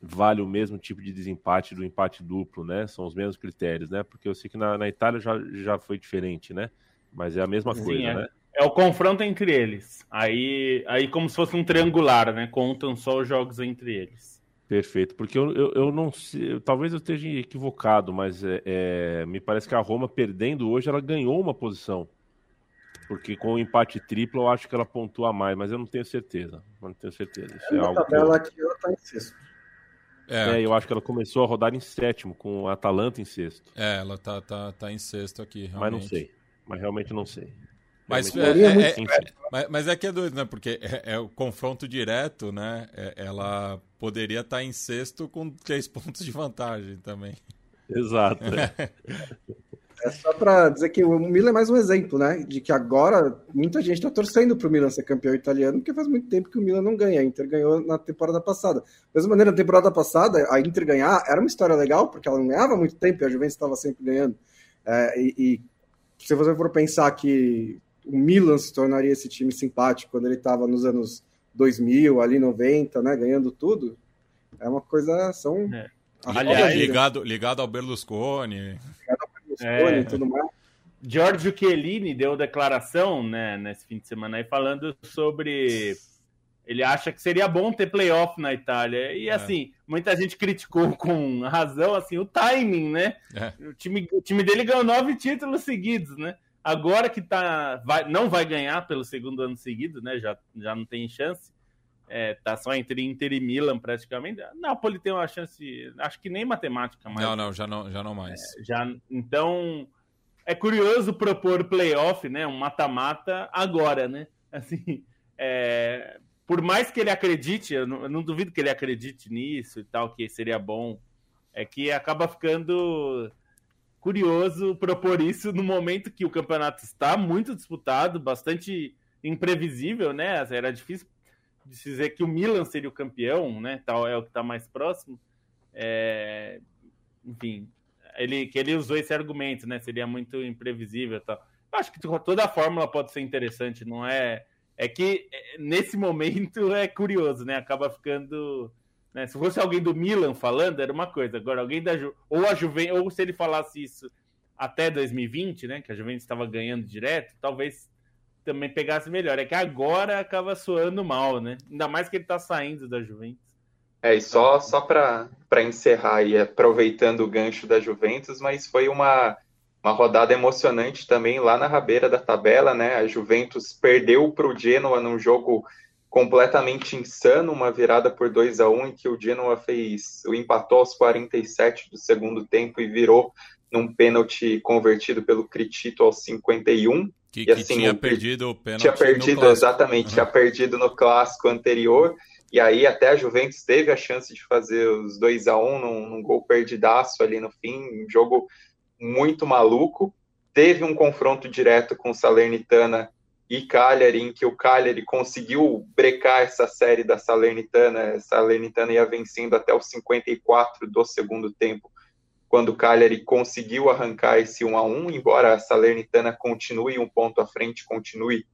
A: vale o mesmo tipo de desempate do empate duplo, né? São os mesmos critérios, né? Porque eu sei que na, na Itália já, já foi diferente, né? Mas é a mesma Sim, coisa,
E: é.
A: né?
E: É o confronto entre eles. Aí, aí como se fosse um triangular, né? Contam só os jogos entre eles.
A: Perfeito, porque eu, eu, eu não sei, talvez eu esteja equivocado, mas é, é, me parece que a Roma perdendo hoje, ela ganhou uma posição. Porque com o empate triplo eu acho que ela pontua mais, mas eu não tenho certeza. Não tenho certeza. Isso é,
B: algo tabela que ela tá em sexto.
A: É. é. eu acho que ela começou a rodar em sétimo, com a Atalanta em sexto.
C: É, ela tá, tá, tá em sexto aqui, realmente.
A: Mas não sei. Mas realmente não sei.
C: Mas é, é, é, mas, mas, é que é doido, né? Porque é, é o confronto direto, né? É, ela poderia estar tá em sexto com três pontos de vantagem também.
A: Exato.
B: É só para dizer que o Milan é mais um exemplo, né? De que agora muita gente está torcendo para o Milan ser campeão italiano, porque faz muito tempo que o Milan não ganha. A Inter ganhou na temporada passada. Da mesma maneira, na temporada passada, a Inter ganhar era uma história legal, porque ela não ganhava muito tempo e a Juventus estava sempre ganhando. É, e, e, se você for pensar que o Milan se tornaria esse time simpático quando ele estava nos anos 2000, ali 90, né? Ganhando tudo, é uma coisa. São. É.
C: Aliás, ligado, ligado ao Berlusconi. Ligado ao
E: é. e tudo mais. Giorgio Chiellini deu declaração né, nesse fim de semana aí falando sobre. Ele acha que seria bom ter playoff na Itália. E é. assim, muita gente criticou com razão assim, o timing, né? É. O, time, o time dele ganhou nove títulos seguidos, né? Agora que tá, vai, não vai ganhar pelo segundo ano seguido, né? Já, já não tem chance. É, tá só entre Inter e Milan praticamente. Napoli tem uma chance, acho que nem matemática mais.
C: Não, não, já não, já não mais.
E: É, já, então é curioso propor playoff, né, um mata-mata agora, né? Assim, é, por mais que ele acredite, eu não, eu não, duvido que ele acredite nisso e tal, que seria bom, é que acaba ficando curioso propor isso no momento que o campeonato está muito disputado, bastante imprevisível, né? Era difícil dizer que o Milan seria o campeão, né? Tal é o que está mais próximo. É, enfim, ele que ele usou esse argumento, né? Seria muito imprevisível, tal. Eu acho que toda a fórmula pode ser interessante, não é? É que é, nesse momento é curioso, né? Acaba ficando, né? Se fosse alguém do Milan falando era uma coisa, agora alguém da Ju... ou a Juventus, ou se ele falasse isso até 2020, né? Que a Juventus estava ganhando direto, talvez também pegasse melhor. É que agora acaba soando mal, né? Ainda mais que ele tá saindo da Juventus.
D: É, e só, só para encerrar e aproveitando o gancho da Juventus, mas foi uma, uma rodada emocionante também lá na rabeira da tabela, né? A Juventus perdeu para o Genoa num jogo completamente insano, uma virada por 2 a 1 em que o Genoa fez, o empatou aos 47 do segundo tempo e virou num pênalti convertido pelo Critito aos 51.
C: Que, e, assim, tinha perdido o pênalti.
D: Tinha perdido, exatamente, uhum. tinha perdido no clássico anterior. E aí até a Juventus teve a chance de fazer os 2 a 1 um, num, num gol perdidaço ali no fim, um jogo muito maluco. Teve um confronto direto com o Salernitana e Cagliari, em que o Cagliari conseguiu brecar essa série da Salernitana. A Salernitana ia vencendo até os 54 do segundo tempo quando o Cagliari conseguiu arrancar esse 1 a 1 embora a Salernitana continue um ponto à frente, continue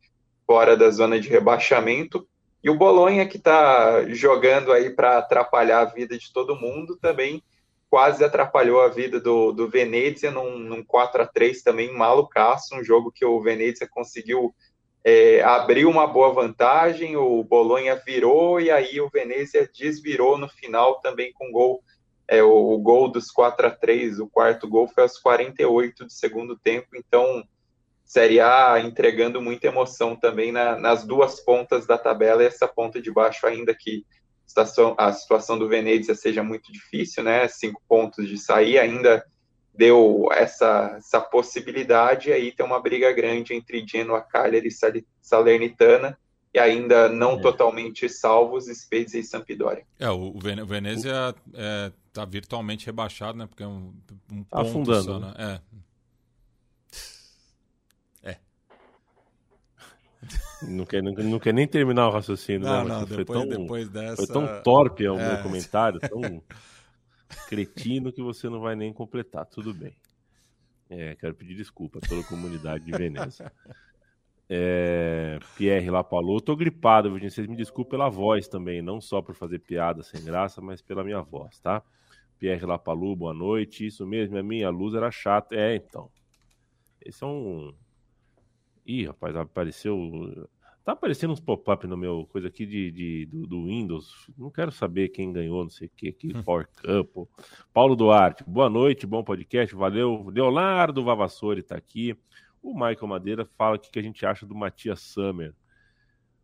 D: fora da zona de rebaixamento. E o Bolonha, que está jogando aí para atrapalhar a vida de todo mundo, também quase atrapalhou a vida do, do Venezia num, num 4 a 3 também malucaço, um jogo que o Venezia conseguiu é, abrir uma boa vantagem, o Bolonha virou e aí o Venezia desvirou no final também com gol é, o, o, gol dos 4 a 3 o quarto gol foi aos 48 do segundo tempo, então Série A entregando muita emoção também na, nas duas pontas da tabela, e essa ponta de baixo ainda que a situação, a situação do Venezia seja muito difícil, né? Cinco pontos de sair ainda deu essa, essa possibilidade, e aí tem uma briga grande entre Genoa, Cagliari e Salernitana, e ainda não é. totalmente salvos Spezia e Sampdoria.
C: É, o, Venezia é, tá virtualmente rebaixado, né? Porque é um, um
A: tá afundando. Só, né?
C: É.
A: É. Não quer, não, não quer nem terminar o raciocínio,
C: não, né? Não, depois, foi, tão, depois dessa...
A: foi tão torpe o é. meu comentário, tão cretino que você não vai nem completar. Tudo bem. É, quero pedir desculpa a toda a comunidade de Veneza. É, Pierre lá falou, tô gripado, Virginia, vocês me desculpem pela voz também, não só por fazer piada sem graça, mas pela minha voz, tá? Pierre Lapalu, boa noite. Isso mesmo, a minha luz era chata. É, então. Esse é um. Ih, rapaz, apareceu. Tá aparecendo uns pop-up no meu coisa aqui de, de do, do, Windows. Não quero saber quem ganhou, não sei o que, aqui, hum. Power Cup. Paulo Duarte, boa noite, bom podcast, valeu. Leonardo Vavassori tá aqui. O Michael Madeira fala o que a gente acha do Matias Summer.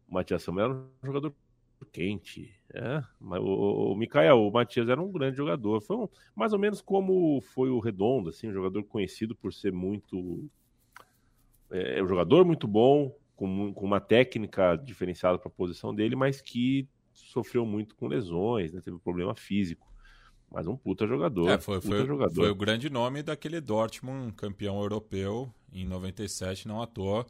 A: O Matias Summer era um jogador quente. É, mas o, o Mikael, o Matias era um grande jogador. Foi um, mais ou menos como foi o Redondo, assim, um jogador conhecido por ser muito. É, um jogador muito bom, com, com uma técnica diferenciada para a posição dele, mas que sofreu muito com lesões, né, teve problema físico. Mas um puta jogador.
C: É, foi, foi, jogador. foi o grande nome daquele Dortmund, campeão europeu em 97, não à toa.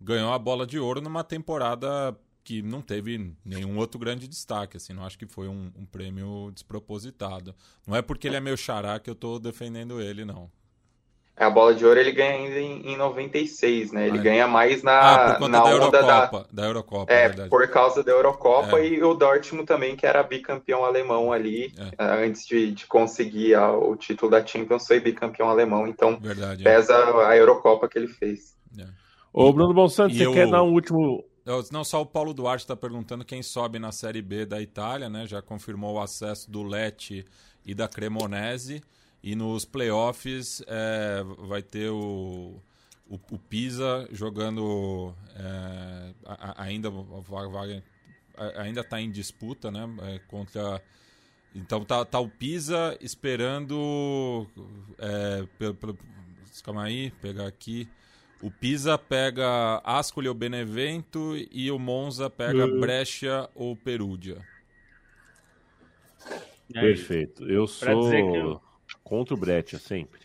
C: Ganhou a bola de ouro numa temporada que não teve nenhum outro grande destaque, assim, não acho que foi um, um, prêmio despropositado. Não é porque ele é meu xará que eu tô defendendo ele, não.
D: É, a bola de ouro ele ganha ainda em, em 96, né? Ele ah, ganha mais na, ah, na
C: da
D: onda
C: Eurocopa, da... da Eurocopa.
D: É, verdade. por causa da Eurocopa é. e o Dortmund também, que era bicampeão alemão ali, é. Eh, antes de, de conseguir a, o título da Champions, foi bicampeão alemão, então verdade, é. pesa a Eurocopa que ele fez.
A: É. Ô, Bruno Bonsanto, você eu... quer dar um último
C: não, só o Paulo Duarte está perguntando quem sobe na Série B da Itália, né? Já confirmou o acesso do Lecce e da Cremonese. E nos playoffs é, vai ter o, o, o Pisa jogando é, ainda ainda está em disputa, né? É, contra então tá, tá o Pisa esperando é, pelo, pelo, calma aí, pegar aqui. O Pisa pega Ascoli ou Benevento e o Monza pega uhum. Brescia ou Perugia.
A: Perfeito. Eu sou eu... contra o Brescia sempre.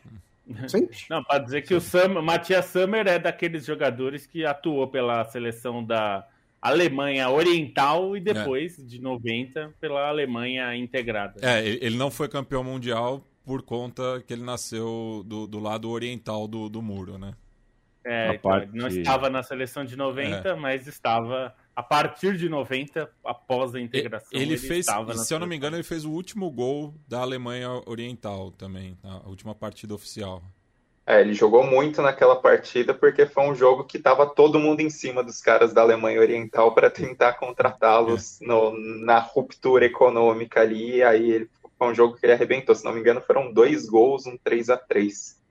E: Sempre? Não, para dizer que o Sam, Matias Sammer é daqueles jogadores que atuou pela seleção da Alemanha Oriental e depois, é. de 90, pela Alemanha integrada.
C: É, ele não foi campeão mundial por conta que ele nasceu do, do lado oriental do, do muro, né?
E: É, então, parte... não estava na seleção de 90, é. mas estava a partir de 90, após a integração.
C: Ele, ele fez, se eu não me engano, ele fez o último gol da Alemanha Oriental também, na última partida oficial.
D: É, ele jogou muito naquela partida porque foi um jogo que estava todo mundo em cima dos caras da Alemanha Oriental para tentar contratá-los é. na ruptura econômica ali. E aí ele, foi um jogo que ele arrebentou. Se não me engano, foram dois gols, um 3 a 3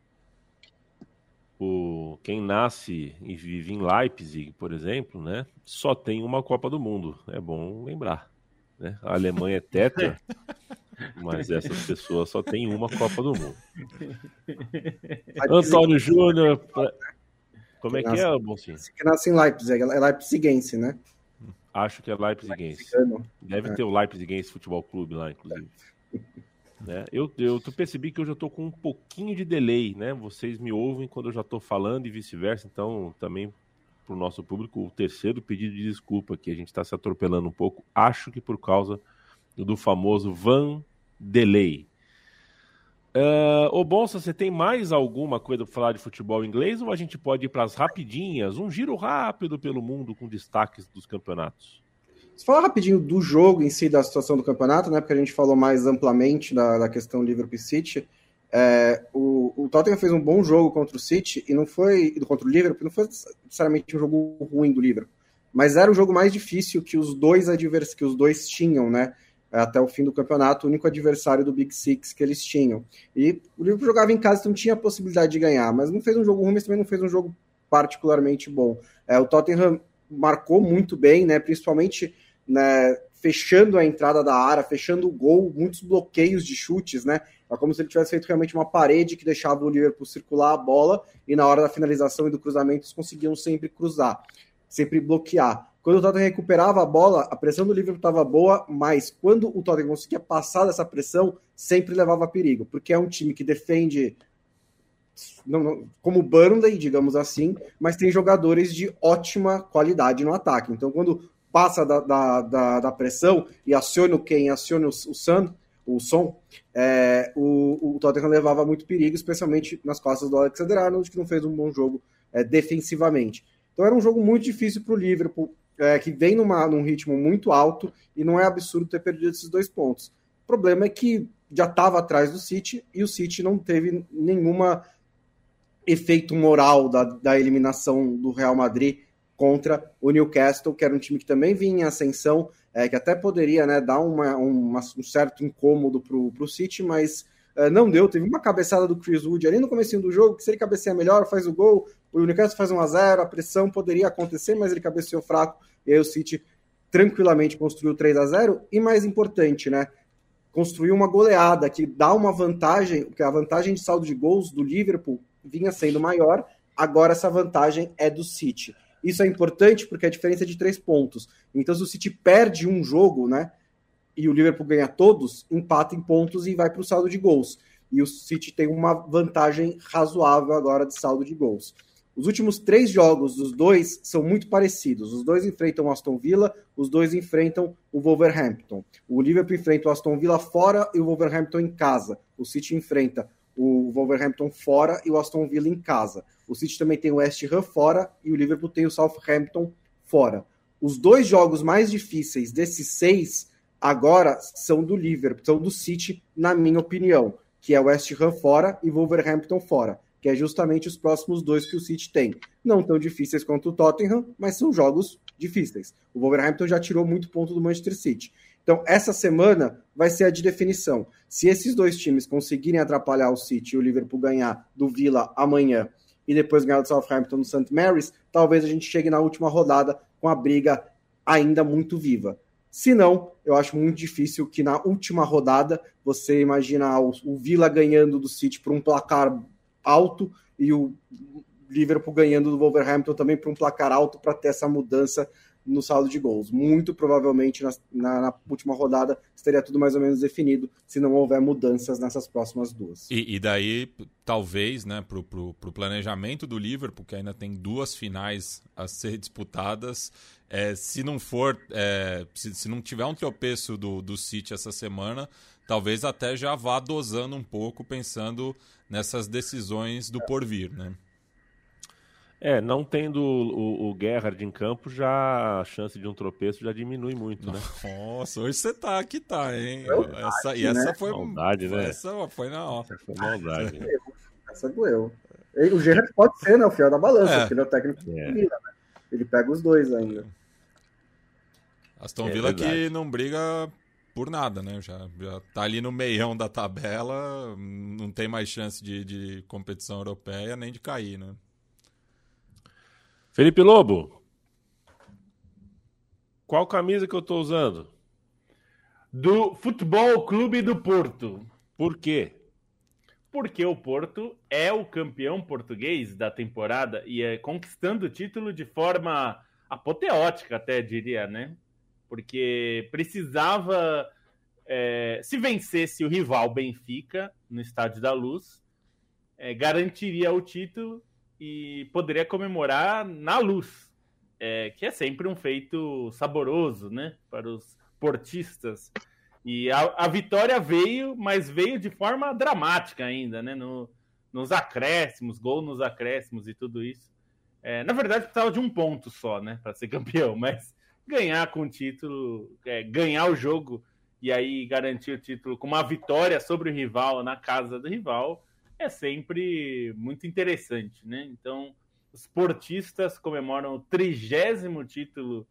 A: o, quem nasce e vive em Leipzig, por exemplo, né, só tem uma Copa do Mundo. É bom lembrar. Né? A Alemanha é tetra, mas essas pessoas só tem uma Copa do Mundo. Antônio Júnior. Como é que é, Boncinho?
B: Que nasce em Leipzig, é Leipzigense, né?
A: Acho que é Leipzigense. Deve é. ter o Leipzigense Futebol Clube lá, inclusive. Né? Eu, eu percebi que eu já estou com um pouquinho de delay, né? Vocês me ouvem quando eu já estou falando e vice-versa, então também para o nosso público, o terceiro pedido de desculpa que a gente está se atropelando um pouco, acho que por causa do famoso Van Delay. Uh, ô Bonsa, você tem mais alguma coisa para falar de futebol inglês ou a gente pode ir para as rapidinhas? Um giro rápido pelo mundo com destaques dos campeonatos.
B: Você fala rapidinho do jogo em si, da situação do campeonato, né? Porque a gente falou mais amplamente da, da questão Liverpool City. É, o, o, Tottenham fez um bom jogo contra o City e não foi contra o Liverpool, não foi necessariamente um jogo ruim do Liverpool, mas era o jogo mais difícil que os dois adversários que os dois tinham, né? Até o fim do campeonato, o único adversário do Big Six que eles tinham. E o Liverpool jogava em casa, então tinha a possibilidade de ganhar, mas não fez um jogo ruim, mas também não fez um jogo particularmente bom. É, o Tottenham marcou muito bem, né? Principalmente né, fechando a entrada da área, fechando o gol, muitos bloqueios de chutes, né? É como se ele tivesse feito realmente uma parede que deixava o Liverpool circular a bola e na hora da finalização e do cruzamento eles conseguiam sempre cruzar, sempre bloquear. Quando o Tottenham recuperava a bola, a pressão do Liverpool estava boa, mas quando o Tottenham conseguia passar dessa pressão, sempre levava perigo, porque é um time que defende não, não, como o Burnley, digamos assim, mas tem jogadores de ótima qualidade no ataque. Então, quando passa da, da, da, da pressão e aciona o quem, aciona o, o Sand, o som, é, o, o Tottenham levava muito perigo, especialmente nas costas do Alexander Arnold, que não fez um bom jogo é, defensivamente. Então era um jogo muito difícil para o Liverpool, é, que vem numa, num ritmo muito alto e não é absurdo ter perdido esses dois pontos. O problema é que já estava atrás do City e o City não teve nenhuma efeito moral da, da eliminação do Real Madrid contra o Newcastle, que era um time que também vinha em ascensão, é, que até poderia né, dar uma, uma, um certo incômodo para o City, mas é, não deu. Teve uma cabeçada do Chris Wood ali no começo do jogo, que se ele cabecear melhor, faz o gol, o Newcastle faz 1 a 0 a pressão poderia acontecer, mas ele cabeceou fraco, e aí o City tranquilamente construiu 3 a 0 e mais importante, né? Construiu uma goleada que dá uma vantagem, porque a vantagem de saldo de gols do Liverpool vinha sendo maior, agora essa vantagem é do City. Isso é importante porque a diferença é de três pontos. Então, se o City perde um jogo, né? E o Liverpool ganha todos, empata em pontos e vai para o saldo de gols. E o City tem uma vantagem razoável agora de saldo de gols. Os últimos três jogos dos dois são muito parecidos. Os dois enfrentam o Aston Villa, os dois enfrentam o Wolverhampton. O Liverpool enfrenta o Aston Villa fora e o Wolverhampton em casa. O City enfrenta o Wolverhampton fora e o Aston Villa em casa. O City também tem o West Ham fora e o Liverpool tem o Southampton fora. Os dois jogos mais difíceis desses seis agora são do Liverpool, são do City, na minha opinião, que é o West Ham fora e Wolverhampton fora que é justamente os próximos dois que o City tem. Não tão difíceis quanto o Tottenham, mas são jogos difíceis. O Wolverhampton já tirou muito ponto do Manchester City. Então, essa semana vai ser a de definição. Se esses dois times conseguirem atrapalhar o City e o Liverpool ganhar do Villa amanhã e depois ganhar do Southampton no St. Mary's, talvez a gente chegue na última rodada com a briga ainda muito viva. Se não, eu acho muito difícil que na última rodada você imagina o, o Villa ganhando do City por um placar alto e o Liverpool ganhando do Wolverhampton também para um placar alto para ter essa mudança no saldo de gols. Muito provavelmente na, na, na, última rodada estaria tudo mais ou menos definido se não houver mudanças nessas próximas duas.
C: E, e daí, talvez, né, para o planejamento do Liverpool, que ainda tem duas finais a ser disputadas, é, se não for, é, se, se não tiver um tropeço do, do City essa semana, talvez até já vá dosando um pouco, pensando nessas decisões do porvir, né?
A: É, não tendo o, o Gerrard em campo, já a chance de um tropeço já diminui muito, né?
C: Nossa, hoje você tá aqui, tá, hein? Maldade, essa, e essa né? foi
A: maldade, né?
C: Essa foi na hora.
A: Essa foi maldade.
B: essa doeu. O Gerrard pode ser, né? O fiel da balança, é. porque ele é o técnico é. Né? Ele pega os dois ainda.
C: Aston é Villa é que não briga por nada, né? Já, já tá ali no meião da tabela, não tem mais chance de, de competição europeia nem de cair, né?
A: Felipe Lobo, qual camisa que eu tô usando?
E: Do Futebol Clube do Porto.
A: Por quê?
E: Porque o Porto é o campeão português da temporada e é conquistando o título de forma apoteótica, até diria, né? porque precisava. É, se vencesse o rival Benfica no Estádio da Luz, é, garantiria o título e poderia comemorar na luz, é, que é sempre um feito saboroso né, para os portistas. E a, a, vitória veio, mas veio de forma dramática ainda, né? No, nos acréscimos, gol nos acréscimos e tudo isso. É, na verdade, precisava de um ponto só, né, para ser campeão, mas ganhar com o título, é, ganhar o jogo e aí garantir o título com uma vitória sobre o rival na casa do rival é sempre muito interessante, né? Então, os portistas comemoram o trigésimo título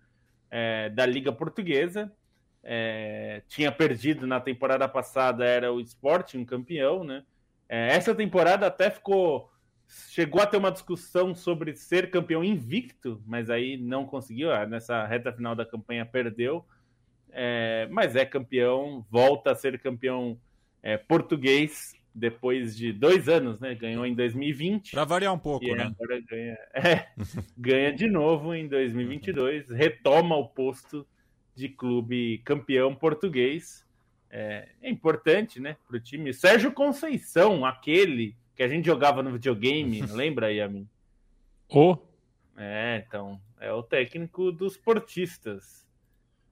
E: é, da Liga Portuguesa. É, tinha perdido na temporada passada, era o Sporting campeão, né? É, essa temporada até ficou chegou a ter uma discussão sobre ser campeão invicto, mas aí não conseguiu. Ah, nessa reta final da campanha perdeu. É, mas é campeão, volta a ser campeão é, português depois de dois anos, né? Ganhou em 2020.
C: Para variar um pouco, né?
E: Agora ganha, é, ganha de novo em 2022, retoma o posto de clube campeão português. É, é importante, né, para o time. Sérgio Conceição, aquele que a gente jogava no videogame, lembra aí a mim?
A: O?
E: É, então, é o técnico dos portistas.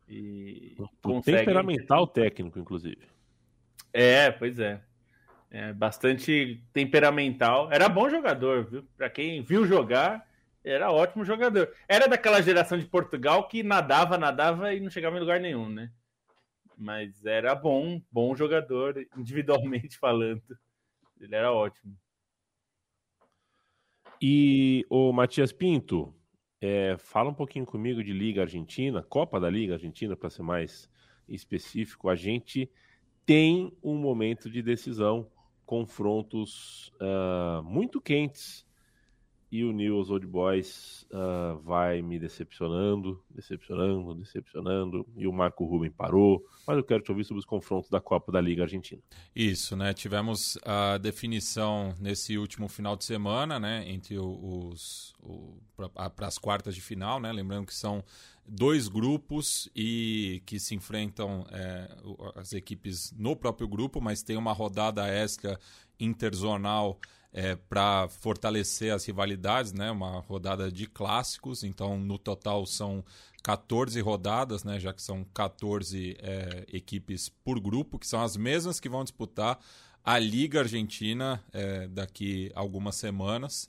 E: E
A: consegue... temperamental técnico, inclusive.
E: É, pois é. É. Bastante temperamental. Era bom jogador, viu? Para quem viu jogar, era ótimo jogador. Era daquela geração de Portugal que nadava, nadava e não chegava em lugar nenhum, né? Mas era bom, bom jogador, individualmente falando. Ele era ótimo.
A: E o Matias Pinto, É, fala um pouquinho comigo de Liga Argentina, Copa da Liga Argentina, para ser mais específico. A gente tem um momento de decisão, confrontos uh, muito quentes e o News Old Boys uh, vai me decepcionando, decepcionando, decepcionando. E o Marco Ruben parou. Mas eu quero te ouvir sobre os confrontos da Copa da Liga Argentina.
C: Isso, né? Tivemos a definição nesse último final de semana, né? Entre os. para as quartas de final, né? Lembrando que são dois grupos e que se enfrentam é, as equipes no próprio grupo, mas tem uma rodada extra interzonal é, para fortalecer as rivalidades, né? Uma rodada de clássicos, então no total são 14 rodadas, né? Já que são 14 é, equipes por grupo, que são as mesmas que vão disputar a Liga Argentina é, daqui algumas semanas.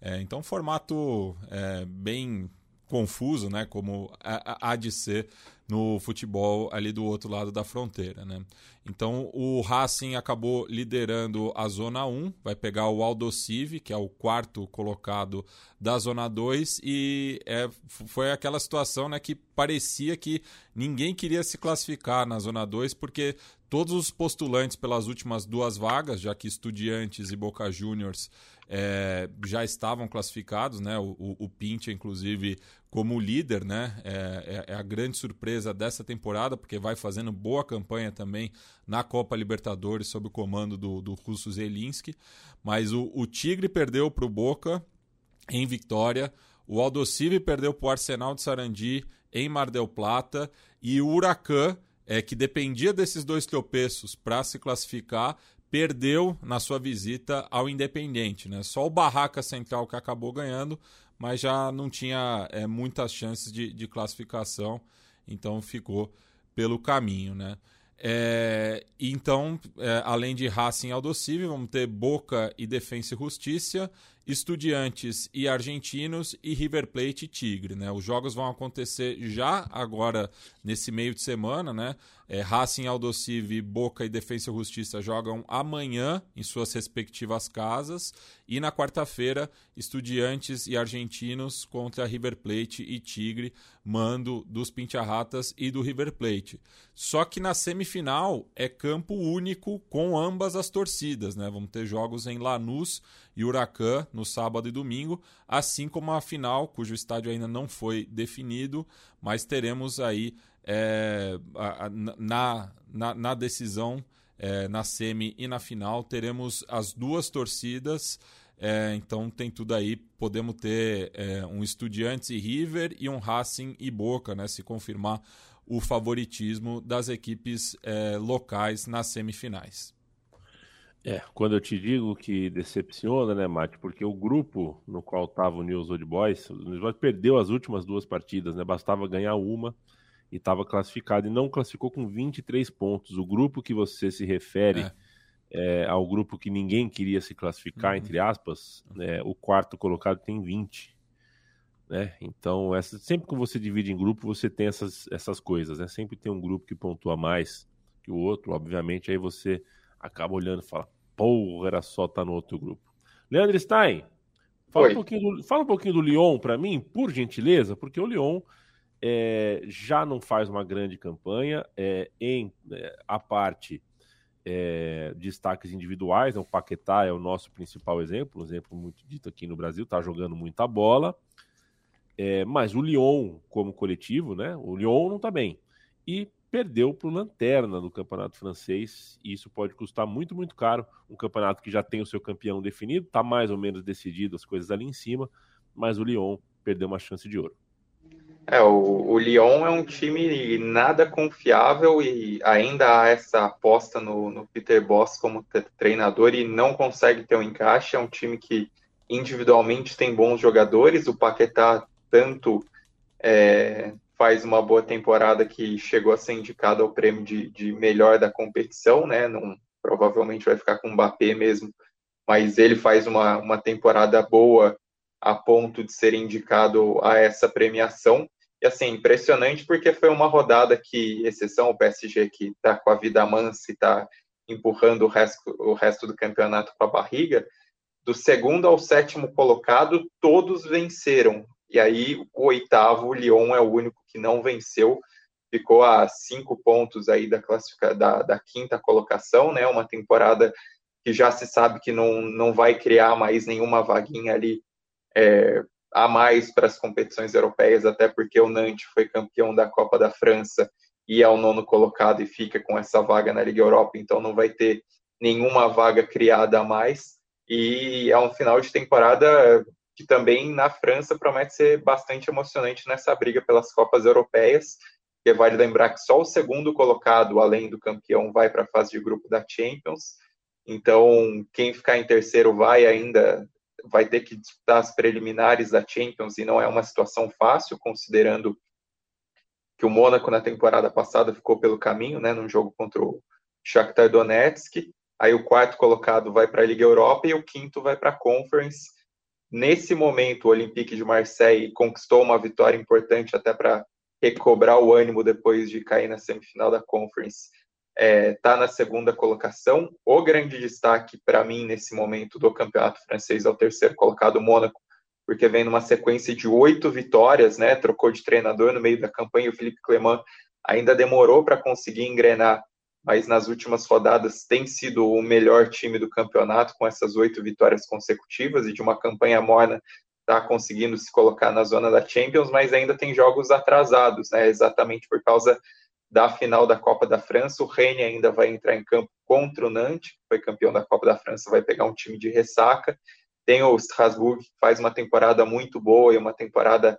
C: É, então, formato é, bem confuso, né? Como há de ser no futebol ali do outro lado da fronteira, né? Então o Racing acabou liderando a Zona 1, vai pegar o Aldosive, que é o quarto colocado da Zona 2, e é, foi aquela situação né, que parecia que ninguém queria se classificar na Zona 2, porque todos os postulantes pelas últimas duas vagas, já que Estudiantes e Boca Juniors é, já estavam classificados, né? O, o, o inclusive, como líder, né? É, é, é, a grande surpresa dessa temporada, porque vai fazendo boa campanha também na Copa Libertadores sob o comando do, do russo Zelinski. Mas o, o Tigre perdeu para o Boca em vitória. O Aldosive perdeu para o Arsenal de Sarandi em Mar del Plata. E o Huracan, é, que dependia desses dois tropeços para se classificar, perdeu na sua visita ao Independente. Né? Só o Barraca Central que acabou ganhando, mas já não tinha é, muitas chances de, de, classificação, então ficou pelo caminho. Né? É, então, é, além de Racing e Aldosive, vamos ter Boca e Defensa e Justiça, Estudiantes e Argentinos e River Plate e Tigre. Né? Os jogos vão acontecer já agora nesse meio de semana, né? É, Racing, Aldosive, Boca e Defensa e Justiça jogam amanhã em suas respectivas casas. E na quarta-feira, Estudiantes e Argentinos contra River Plate e Tigre, mando dos Pintiarratas e do River Plate. Só que na semifinal é campo único com ambas as torcidas. Né? Vamos ter jogos em Lanús e Huracan no sábado e domingo, assim como a final, cujo estádio ainda não foi definido, mas teremos aí é, na, na, na, decisão, é, na semi e na final, teremos as duas torcidas. É, então tem tudo aí. Podemos ter é, um Estudiantes e River e um Racing e Boca, né? Se confirmar o favoritismo das equipes é, locais nas semifinais.
A: É, quando eu te digo que decepciona, né, Mate? Porque o grupo no qual estava o News Old Boys, o News Boys perdeu as últimas duas partidas, né? Bastava ganhar uma e estava classificado e não classificou com 23 pontos. O grupo que você se refere é. É, ao grupo que ninguém queria se classificar, uhum. entre aspas, né, o quarto colocado tem 20. Né? Então, essa, sempre que você divide em grupo, você tem essas, essas coisas. Né? Sempre tem um grupo que pontua mais que o outro, obviamente, aí você acaba olhando e fala, porra, era só estar tá no outro grupo. Leandro Stein, fala, um pouquinho, do, fala um pouquinho do Lyon para mim, por gentileza, porque o Lyon é, já não faz uma grande campanha, é, em é, a parte é, destaques individuais, né? o Paquetá é o nosso principal exemplo, um exemplo muito dito aqui no Brasil, está jogando muita bola, é, mas o Lyon como coletivo, né? o Lyon não está bem. E perdeu para o Lanterna no campeonato francês, e isso pode custar muito, muito caro. Um campeonato que já tem o seu campeão definido, está mais ou menos decidido as coisas ali em cima, mas o Lyon perdeu uma chance de ouro.
D: É, o, o Lyon é um time nada confiável e ainda há essa aposta no, no Peter Boss como treinador e não consegue ter um encaixe. É um time que individualmente tem bons jogadores. O Paquetá tanto é, faz uma boa temporada que chegou a ser indicado ao prêmio de, de melhor da competição, né? Não, provavelmente vai ficar com o Mbappé mesmo, mas ele faz uma, uma temporada boa a ponto de ser indicado a essa premiação. E assim, impressionante porque foi uma rodada que, exceção o PSG que está com a vida mansa e está empurrando o resto, o resto do campeonato com a barriga, do segundo ao sétimo colocado, todos venceram E aí o oitavo, o Lyon, é o único que não venceu, ficou a cinco pontos aí da, classifica, da, da quinta colocação, né? Uma temporada que já se sabe que não, não vai criar mais nenhuma vaguinha ali é, a mais para as competições europeias, até porque o Nantes foi campeão da Copa da França e é o nono colocado e fica com essa vaga na Liga Europa, então não vai ter nenhuma vaga criada a mais. E é um final de temporada que também na França promete ser bastante emocionante nessa briga pelas Copas Europeias, que vale lembrar que só o segundo colocado, além do campeão, vai para a fase de grupo da Champions. Então, quem ficar em terceiro vai ainda vai ter que disputar as preliminares da Champions e não é uma situação fácil, considerando que o Mônaco na temporada passada ficou pelo caminho, né, num jogo contra o Shakhtar Donetsk. Aí o quarto colocado vai para a Liga Europa e o quinto vai para a Conference. Nesse momento, o Olympique de Marseille conquistou uma vitória importante até para recobrar o ânimo depois de cair na semifinal da Conference está é, tá na segunda colocação. O grande destaque para mim nesse momento do campeonato francês é o terceiro colocado, o Mônaco, porque vem numa sequência de oito vitórias, né? Trocou de treinador no meio da campanha. O Felipe Clement ainda demorou para conseguir engrenar, mas nas últimas rodadas tem sido o melhor time do campeonato com essas oito vitórias consecutivas e de uma campanha morna está conseguindo se colocar na zona da Champions, mas ainda tem jogos atrasados, né? Exatamente por causa da final da Copa da França. O Rennes ainda vai entrar em campo contra o Nantes, que foi campeão da Copa da França, vai pegar um time de ressaca. Tem o Strasbourg, que faz uma temporada muito boa e uma temporada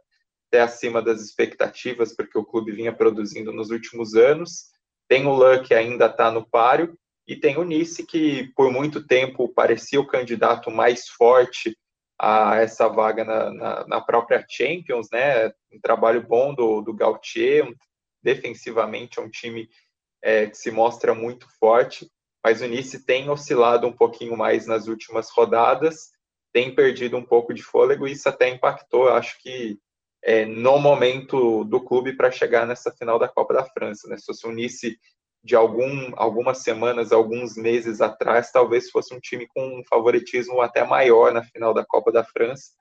D: até acima das expectativas, porque o clube vinha produzindo nos últimos anos. Tem o Lan, que ainda está no páreo. E tem o Nice, que por muito tempo parecia o candidato mais forte a essa vaga na, na, na própria Champions, né? Um trabalho bom do, do Gautier, um defensivamente é um time é, que se mostra muito forte, mas o Nice tem oscilado um pouquinho mais nas últimas rodadas, tem perdido um pouco de fôlego e isso até impactou, acho que é, no momento do clube para chegar nessa final da Copa da França. Né? Se um Nice de algum, algumas semanas, alguns meses atrás, talvez fosse um time com um favoritismo até maior na final da Copa da França.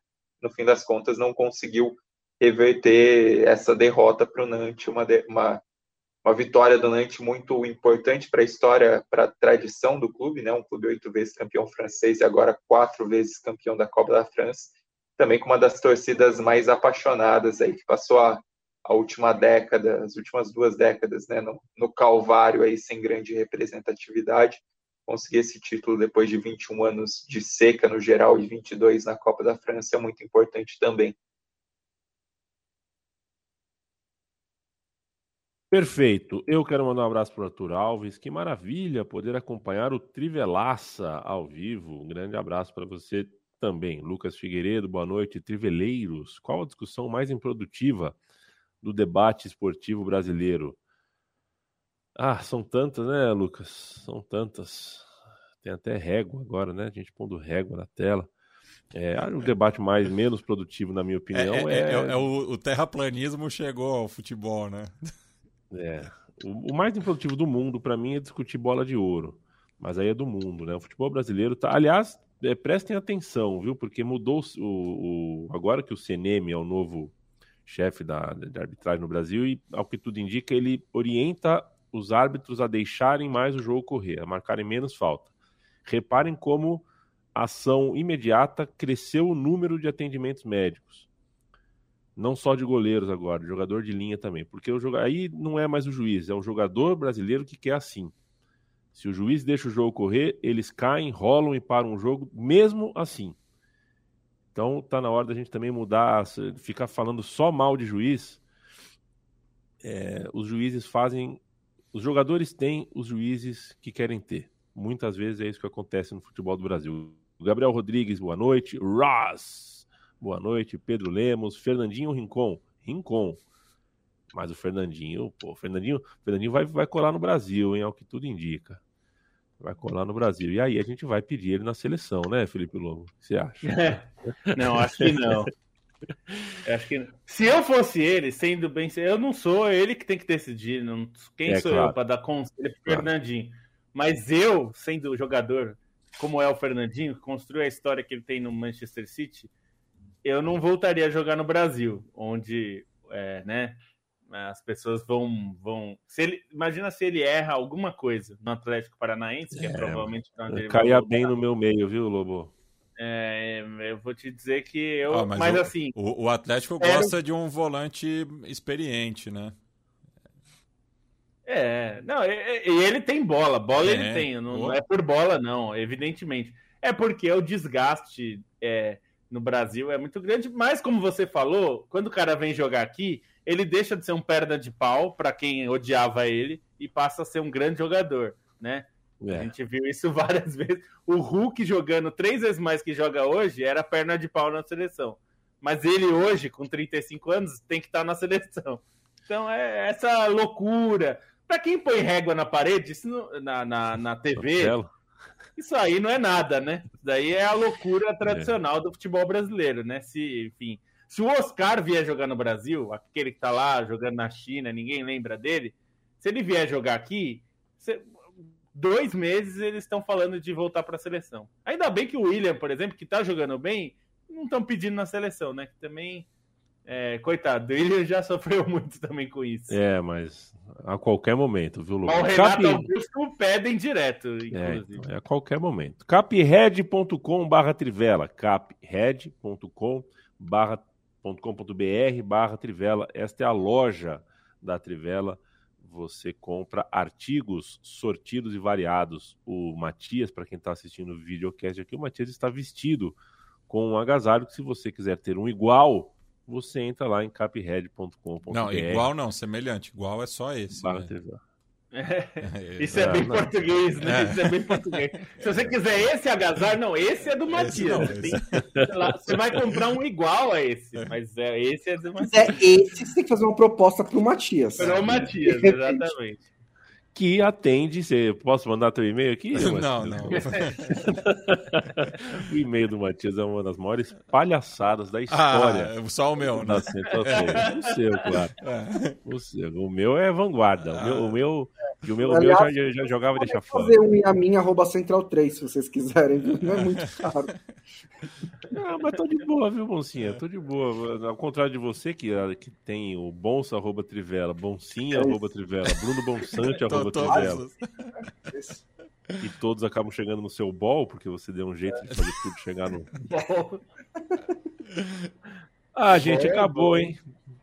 D: No fim das contas, não conseguiu reverter essa derrota para o Nantes, uma, uma, uma vitória do Nantes muito importante para a história, para a tradição do clube, né? um clube oito vezes campeão francês e agora quatro vezes campeão da Copa da França, também com uma das torcidas mais apaixonadas aí, que passou a, a última década, as últimas duas décadas, né, no, no Calvário aí sem grande representatividade, conseguir esse título depois de 21 anos de seca no geral e 22 na Copa da França é muito importante também.
A: Perfeito. Eu quero mandar um abraço para o Arthur Alves. Que maravilha poder acompanhar o Trivelaça ao vivo. Um grande abraço para você também. Lucas Figueiredo, boa noite. Triveleiros, qual a discussão mais improdutiva do debate esportivo brasileiro? Ah, são tantas, né, Lucas? São tantas. Tem até régua agora, né? A gente pondo régua na tela. É, o debate mais menos produtivo, na minha opinião,
C: é. é, é... é, é o, o terraplanismo chegou ao futebol, né?
A: É. O, o mais improdutivo do mundo, para mim, é discutir bola de ouro. Mas aí é do mundo, né? O futebol brasileiro tá. Aliás, é, prestem atenção, viu? Porque mudou o, o, agora que o CNM é o novo chefe da, da arbitragem no Brasil e, ao que tudo indica, ele orienta os árbitros a deixarem mais o jogo correr, a marcarem menos falta. Reparem como ação imediata cresceu o número de atendimentos médicos. Não só de goleiros agora, de jogador de linha também. Porque o jogo... aí não é mais o juiz, é um jogador brasileiro que quer assim. Se o juiz deixa o jogo correr, eles caem, rolam e param o jogo, mesmo assim. Então tá na hora da gente também mudar, ficar falando só mal de juiz. É, os juízes fazem. Os jogadores têm os juízes que querem ter. Muitas vezes é isso que acontece no futebol do Brasil. Gabriel Rodrigues, boa noite. Ross, boa noite. Pedro Lemos, Fernandinho Rincon. Rincon. Mas o Fernandinho, pô, o Fernandinho, Fernandinho vai, vai colar no Brasil, hein? É o que tudo indica. Vai colar no Brasil. E aí a gente vai pedir ele na seleção, né, Felipe Lobo? O que você acha?
E: não, acho que não. acho que se eu fosse ele, sendo bem, eu não sou ele que tem que decidir. Não... Quem é, sou claro. eu para dar conselho pro claro. Fernandinho? Mas eu, sendo jogador como é o Fernandinho, que construiu a história que ele tem no Manchester City, eu não voltaria a jogar no Brasil, onde, é, né, as pessoas vão, vão. Se ele, imagina se ele erra alguma coisa no Atlético Paranaense, que é, é provavelmente
A: onde ele caia bem no meu meio, viu, Lobo?
E: É, eu vou te dizer que eu. Ah, mas, mas
C: o,
E: assim.
C: O, o Atlético gosta de um volante experiente, né?
E: É, não, e, ele tem bola, bola é. ele tem, não, não, é por bola, não, evidentemente. É porque o desgaste é, no Brasil é muito grande, mas como você falou, quando o cara vem jogar aqui, ele deixa de ser um perna de pau para quem odiava ele e passa a ser um grande jogador, né? É. A gente viu isso várias vezes. O Hulk jogando três vezes mais que joga hoje era perna de pau na seleção. Mas ele hoje, com 35 anos, tem que estar na seleção. Então é essa loucura. Para quem põe régua na parede, isso não, na, na, na TV, isso aí não é nada, né? Isso daí é a loucura tradicional é. do futebol brasileiro, né? Se, enfim, se o Oscar vier jogar no Brasil, aquele que tá lá jogando na China, ninguém lembra dele, se ele vier jogar aqui, dois meses eles estão falando de voltar para a seleção. Ainda bem que o William, por exemplo, que tá jogando bem, não estão pedindo na seleção, né? Que também, é, coitado, o William já sofreu muito também com isso.
A: É, mas a qualquer momento, viu,
E: Lucas? O Renato Cap... Augusto pedem direto,
A: inclusive. É, é a qualquer momento. capred.com barra trivela, capred.com barra com.br barra Trivela. Esta é a loja da Trivela. Você compra artigos sortidos e variados. O Matias, para quem está assistindo o videocast aqui, o Matias está vestido com um agasalho que se você quiser ter um igual, você entra lá em capred.com.br.
C: Não, igual não, semelhante. Igual é só esse. Barra né? Trivela.
E: É, isso é, bem não. português, né? É. Isso é bem português. Se você quiser esse agasalho, não, esse é do Matias. Não, esse... você vai comprar um igual a esse, mas é, esse é do Matias.
B: É esse, você tem que fazer uma proposta para o Matias.
E: Para o Matias, exatamente
A: que atende. Você, posso mandar teu e-mail aqui?
C: Não, não.
A: o e-mail do Matias é uma das maiores palhaçadas da história.
C: Ah, só o meu, né?
A: O seu, claro. É. O, seu. o meu é vanguarda. O meu, o meu, o meu, Aliás, o meu já, já jogava e deixa fora.
B: fazer um Yamin arroba central 3, se vocês quiserem, viu? Não é muito caro.
A: Não, mas tô de boa, viu, Boncinha? Tô de boa. Ao contrário de você, que, que tem o Bonsa arroba Trivela, Boncinha é arroba Trivela, Bruno Bonsante arroba E todos acabam chegando no seu bol, porque você deu um jeito de fazer tudo chegar no. Ah, gente, acabou, hein?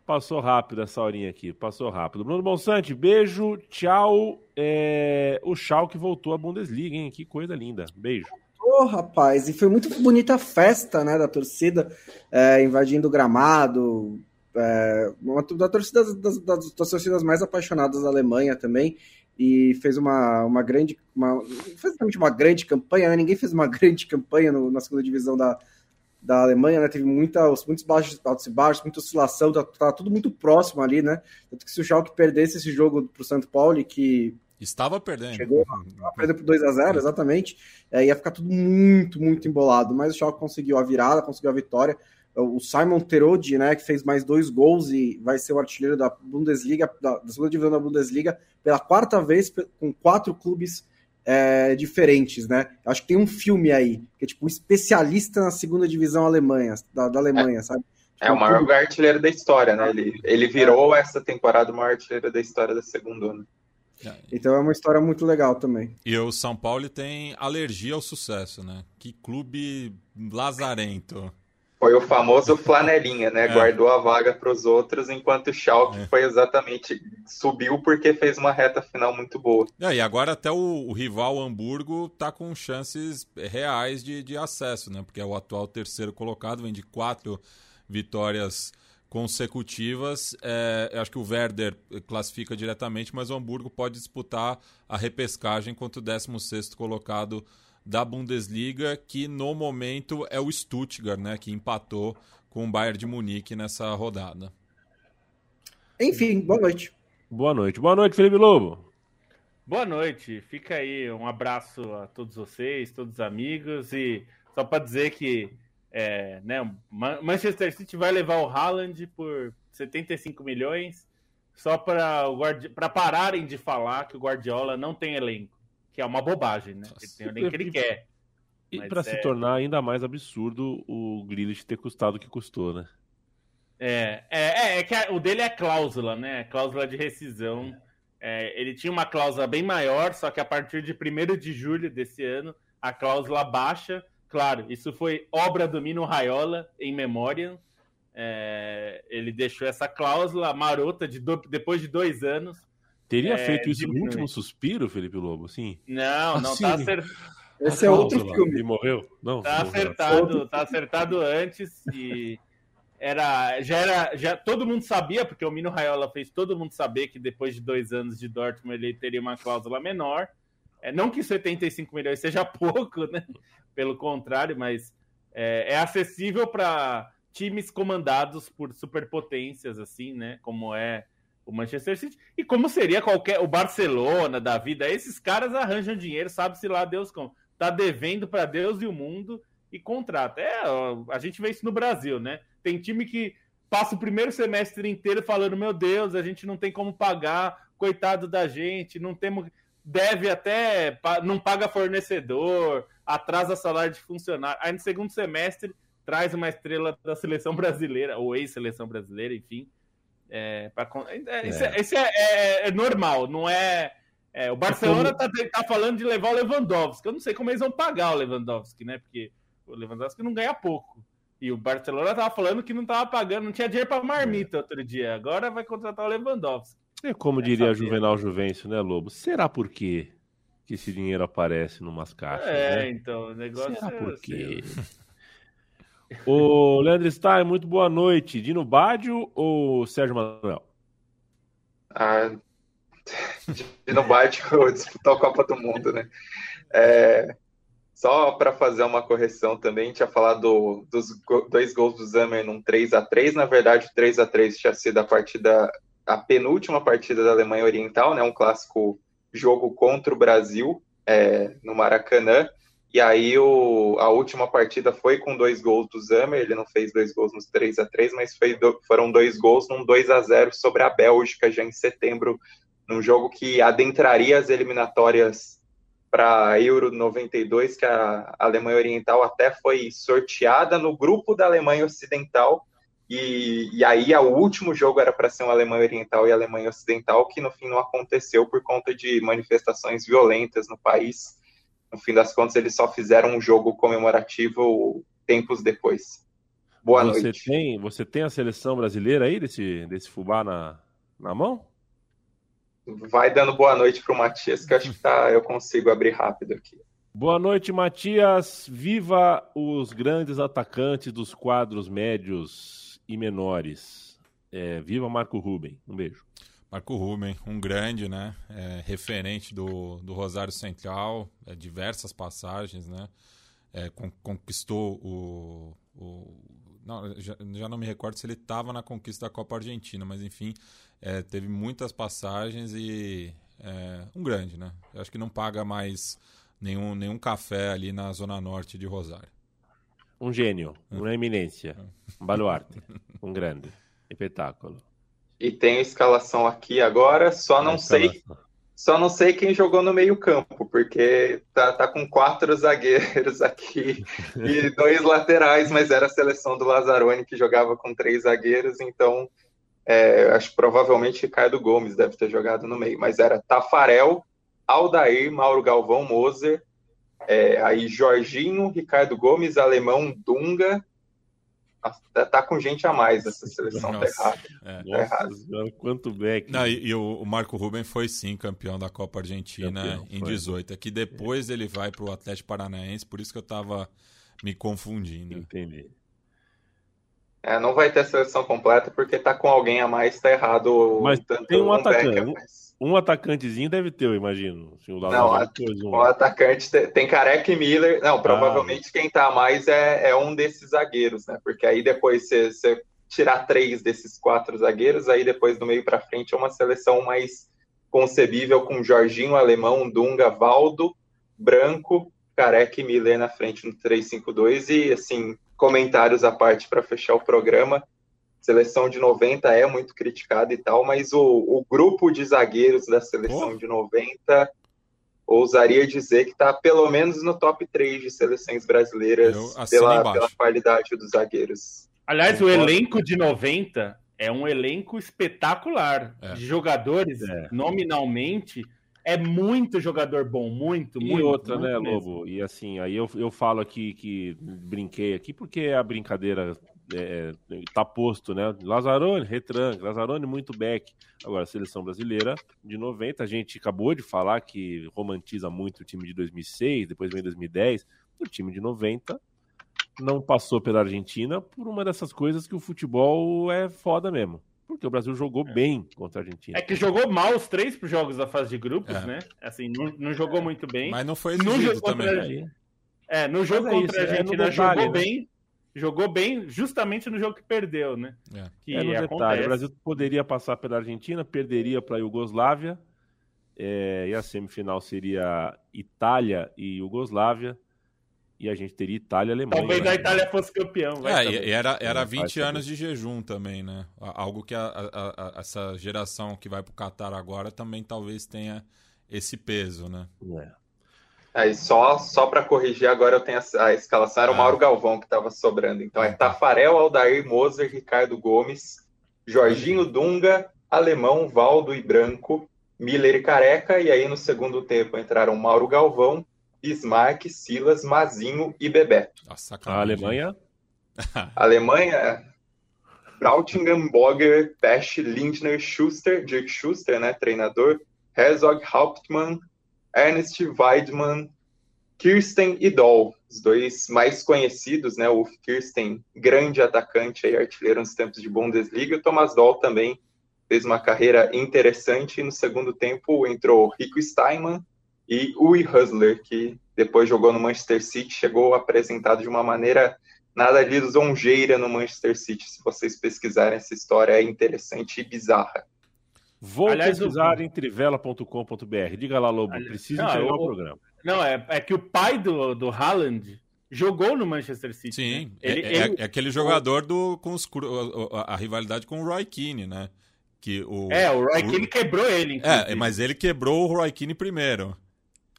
A: Passou rápido essa horinha aqui, passou rápido. Bruno Bonsante, beijo, tchau. É... O Schalke voltou à Bundesliga, hein? Que coisa linda. Beijo.
B: Oh, rapaz, e foi muito bonita a festa, né, da torcida é, invadindo o gramado, é, uma, da torcida das, das, das, torcidas mais apaixonadas da Alemanha também, e fez uma, uma grande, uma, fez uma grande campanha, né? ninguém fez uma grande campanha no, na segunda divisão da, da Alemanha, né? Teve muita, muitos baixos, altos e baixos, muita oscilação, tá, tá, tudo muito próximo ali, né? Tanto que se o Schalke perdesse esse jogo pro Santo Paulo, que
C: Estava perdendo.
B: Chegou a perder por 2 a 0 exatamente. É, ia ficar tudo muito, muito embolado. Mas o Schalke conseguiu a virada, conseguiu a vitória. O Simon Terodi, né, que fez mais dois gols e vai ser o artilheiro da Bundesliga, da, da segunda divisão da Bundesliga, pela quarta vez com quatro clubes é, diferentes, né? Acho que tem um filme aí, que é tipo um especialista na segunda divisão Alemanha, da, da Alemanha,
D: é.
B: sabe?
D: Tipo, é o maior clube... artilheiro da história, né? Ele, ele virou essa temporada o maior artilheiro da história da segunda, né?
B: Então é uma história muito legal também.
C: E o São Paulo tem alergia ao sucesso, né? Que clube lazarento.
D: Foi o famoso flanelinha, né? É. Guardou a vaga para os outros, enquanto o Schalke é. foi exatamente subiu porque fez uma reta final muito boa.
C: É, e agora até o, o, rival Hamburgo tá com chances reais de, de acesso, né? Porque é o atual terceiro colocado, vem de quatro vitórias consecutivas. É, acho que o Werder classifica diretamente, mas o Hamburgo pode disputar a repescagem contra o 16 colocado da Bundesliga, que no momento é o Stuttgart, né, que empatou com o Bayern de Munique nessa rodada.
B: Enfim, boa noite.
A: Boa noite. Boa noite, Felipe Lobo.
E: Boa noite. Fica aí um abraço a todos vocês, todos os amigos e só para dizer que é, né, Manchester City vai levar o Haaland por 75 milhões só para pararem de falar que o Guardiola não tem elenco, que é uma bobagem, né? Ele tem o elenco que ele quer.
F: E para
E: é-
F: se tornar ainda mais absurdo o Grealish ter custado o que custou, né?
E: É, é, é, é que a- o dele é cláusula, né? Cláusula de rescisão. É, ele tinha uma cláusula bem maior, só que a partir de 1 de julho desse ano, a cláusula baixa. Claro, isso foi obra do Mino Raiola, em memória. É, ele deixou essa cláusula marota de do- depois de dois anos.
F: Teria
E: É,
F: feito isso no
E: diminui.
F: último suspiro, Felipe Lobo? Sim.
E: Não, não,
F: Assim,
E: tá, acer-
B: Esse é outro filme.
F: E morreu? Não,
E: tá
F: morreu.
E: acertado, tá acertado antes e era, já era, já todo mundo sabia, porque o Mino Raiola fez todo mundo saber que depois de dois anos de Dortmund ele teria uma cláusula menor. É, não que 75 milhões seja pouco, né? Pelo contrário, mas é, é acessível para times comandados por superpotências, assim, né? Como é o Manchester City e como seria qualquer o Barcelona da vida. Esses caras arranjam dinheiro, sabe-se lá Deus como. Tá devendo para Deus e o mundo e contrata. É, a gente vê isso no Brasil, né? Tem time que passa o primeiro semestre inteiro falando: meu Deus, a gente não tem como pagar, coitado da gente, não temos. Deve até, não paga fornecedor, atrasa salário de funcionário. Aí no segundo semestre traz uma estrela da seleção brasileira, ou ex-seleção brasileira, enfim. É, pra é, Isso, é, isso é- é- é normal, não é. é, o Barcelona tá, tá falando de levar o Lewandowski. Eu não sei como eles vão pagar o Lewandowski, né? Porque o Lewandowski não ganha pouco. E o Barcelona tava falando que não tava pagando, não tinha dinheiro pra marmita outro dia. Agora vai contratar o Lewandowski.
F: É como
E: É
F: diria. Juvenal Juvencio, né, Lobo? Será por quê que esse dinheiro aparece numas caixas,
E: é,
F: né?
E: então, o negócio
F: Será
E: é
F: por
E: assim.
F: Ô, Leandro Stein, muito boa noite. Dino Badio ou Sérgio Manuel?
D: Ah, de no bate disputar a Copa do Mundo, né? É, só para fazer uma correção também, a gente dos dois gols do Zamer num 3 a 3 Na verdade, o 3 a 3 tinha sido a partida, a penúltima partida da Alemanha Oriental, né? Um clássico jogo contra o Brasil é, no Maracanã. E aí o, a última partida foi com dois gols do Zamer, ele não fez dois gols nos 3 a 3 mas do- foram dois gols num 2 a 0 sobre a Bélgica já em setembro, num jogo que adentraria as eliminatórias para Euro 92, que a Alemanha Oriental até foi sorteada no grupo da Alemanha Ocidental, e, e aí o último jogo era para ser uma Alemanha Oriental e Alemanha Ocidental, que no fim não aconteceu por conta de manifestações violentas no país. No fim das contas, eles só fizeram um jogo comemorativo tempos depois. Boa
F: você
D: noite.
F: Tem, você tem a seleção brasileira aí desse, desse fubá na, na mão?
D: Vai dando boa noite para o Matias, que eu acho que tá, eu consigo abrir rápido aqui.
F: Boa noite, Matias. Viva os grandes atacantes dos quadros médios e menores. É, viva Marco Ruben. Um beijo.
C: Marco Ruben, um grande, né? É, referente do, do Rosário Central, é, diversas passagens, né? É, con- conquistou o. o não, já, já não me recordo se ele estava na conquista da Copa Argentina, mas enfim, é, teve muitas passagens e é, um grande, né? Eu acho que não paga mais nenhum, nenhum café ali na zona norte de Rosário.
F: Um gênio, uma eminência, um baluarte, um grande espetáculo.
D: E tem a escalação aqui agora, só não sei. Só não sei quem jogou no meio-campo, porque tá, tá com quatro zagueiros aqui e dois laterais, mas era a seleção do Lazzaroni que jogava com três zagueiros, então é, acho que provavelmente Ricardo Gomes deve ter jogado no meio, mas era Tafarel, Aldair, Mauro Galvão, Moser, é, aí Jorginho, Ricardo Gomes, Alemão, Dunga. Tá, tá com gente a mais essa seleção, tá
C: Nossa.
D: errado.
C: É.
F: Nossa senhora, quanto back.
C: Não, e, e o, Marco Ruben foi sim campeão da Copa Argentina
F: Campeão,
C: em
F: foi.
C: 18. É que depois ele vai para o Atlético Paranaense, por isso que eu tava me confundindo.
F: Entendi.
D: É, não vai ter seleção completa porque tá com alguém a mais, tá errado.
F: Mas
D: tanto
F: tem um
D: back,
F: atacante.
D: mas-
F: Um atacantezinho deve ter, eu imagino. Se o
D: Não, a-
F: um.
D: O atacante te- tem Careca e Miller.
F: Ah.
D: Não, provavelmente quem tá mais é, é um desses zagueiros, né? Porque aí depois você tirar três desses quatro zagueiros, aí depois do meio pra frente é uma seleção mais concebível com Jorginho, Alemão, Dunga, Valdo, Branco, Careca e Miller na frente no 3-5-2. E assim, comentários à parte para fechar o programa. Seleção de 90 é muito criticada e tal, mas o, o grupo de zagueiros da seleção
C: Pô.
D: de 90, ousaria dizer que está pelo menos no top 3 de seleções brasileiras pela, pela qualidade dos zagueiros.
E: Aliás, o elenco de 90 é um elenco espetacular é. de jogadores, é. nominalmente. É muito jogador bom, muito,
A: e
E: muito.
A: E outra,
E: muito
A: né,
E: mesmo.
A: Lobo? E assim, aí eu, eu falo aqui que brinquei aqui porque a brincadeira é, tá posto, né? Lazzaroni, retranca, Lazzaroni, muito back. Agora, a seleção brasileira de 90, a gente acabou de falar que romantiza muito o time de 2006, depois vem 2010. O time de 90 não passou pela Argentina por uma dessas coisas que o futebol é foda mesmo. Porque o Brasil jogou é. bem contra a Argentina.
E: É que jogou mal os três jogos da fase de grupos, é. né? Assim, não, não jogou muito bem.
C: Mas não foi exigido também.
E: É, no jogo é contra isso, a é Argentina detalhe, jogou né? bem. Jogou bem justamente no jogo que perdeu, né?
A: É. Que é no acontece. detalhe. O Brasil poderia passar pela Argentina, perderia para a Iugoslávia. e a semifinal seria Itália e Iugoslávia e a gente teria Itália e Alemanha.
E: Talvez né? a Itália fosse campeão.
C: é, e era, era 20 anos de jejum também, né? Algo que a, a, a, essa geração que vai para o Qatar agora também talvez tenha esse peso, né?
D: É. é só, só para corrigir, agora eu tenho a, a escalação, era o ah. Mauro Galvão que estava sobrando. Então é ah. Tafarel, Aldair, Moser, Ricardo Gomes, Jorginho Dunga, Alemão, Valdo e Branco, Miller e Careca, e aí no segundo tempo entraram Mauro Galvão, Bismarck, Silas, Mazinho e Bebeto.
A: Nossa, a Alemanha?
D: Alemanha, Brautingham, Boger, Pesch, Lindner, Schuster, Dirk Schuster, né, treinador, Herzog, Hauptmann, Ernst Weidmann, Kirsten e Doll, os dois mais conhecidos, né, o Kirsten, grande atacante e artilheiro nos tempos de Bundesliga, o Thomas Doll também fez uma carreira interessante e no segundo tempo entrou Rico Steinmann, e Ui Husler, que depois jogou no Manchester City, chegou apresentado de uma maneira nada lisonjeira no Manchester City. Se vocês pesquisarem essa história, é interessante e bizarra.
A: Vou Aliás, pesquisar em trivela.com.br. Diga lá, Lobo, preciso não, o programa.
E: Não, é, é que o pai do, do Haaland jogou no Manchester City.
C: Sim, né? ele, é, ele... é, aquele jogador do, com os, a, a, rivalidade com o Roy Keane, né? Que o,
E: é, o Roy Keane quebrou ele.
C: Inclusive. É, mas ele quebrou o Roy Keane primeiro.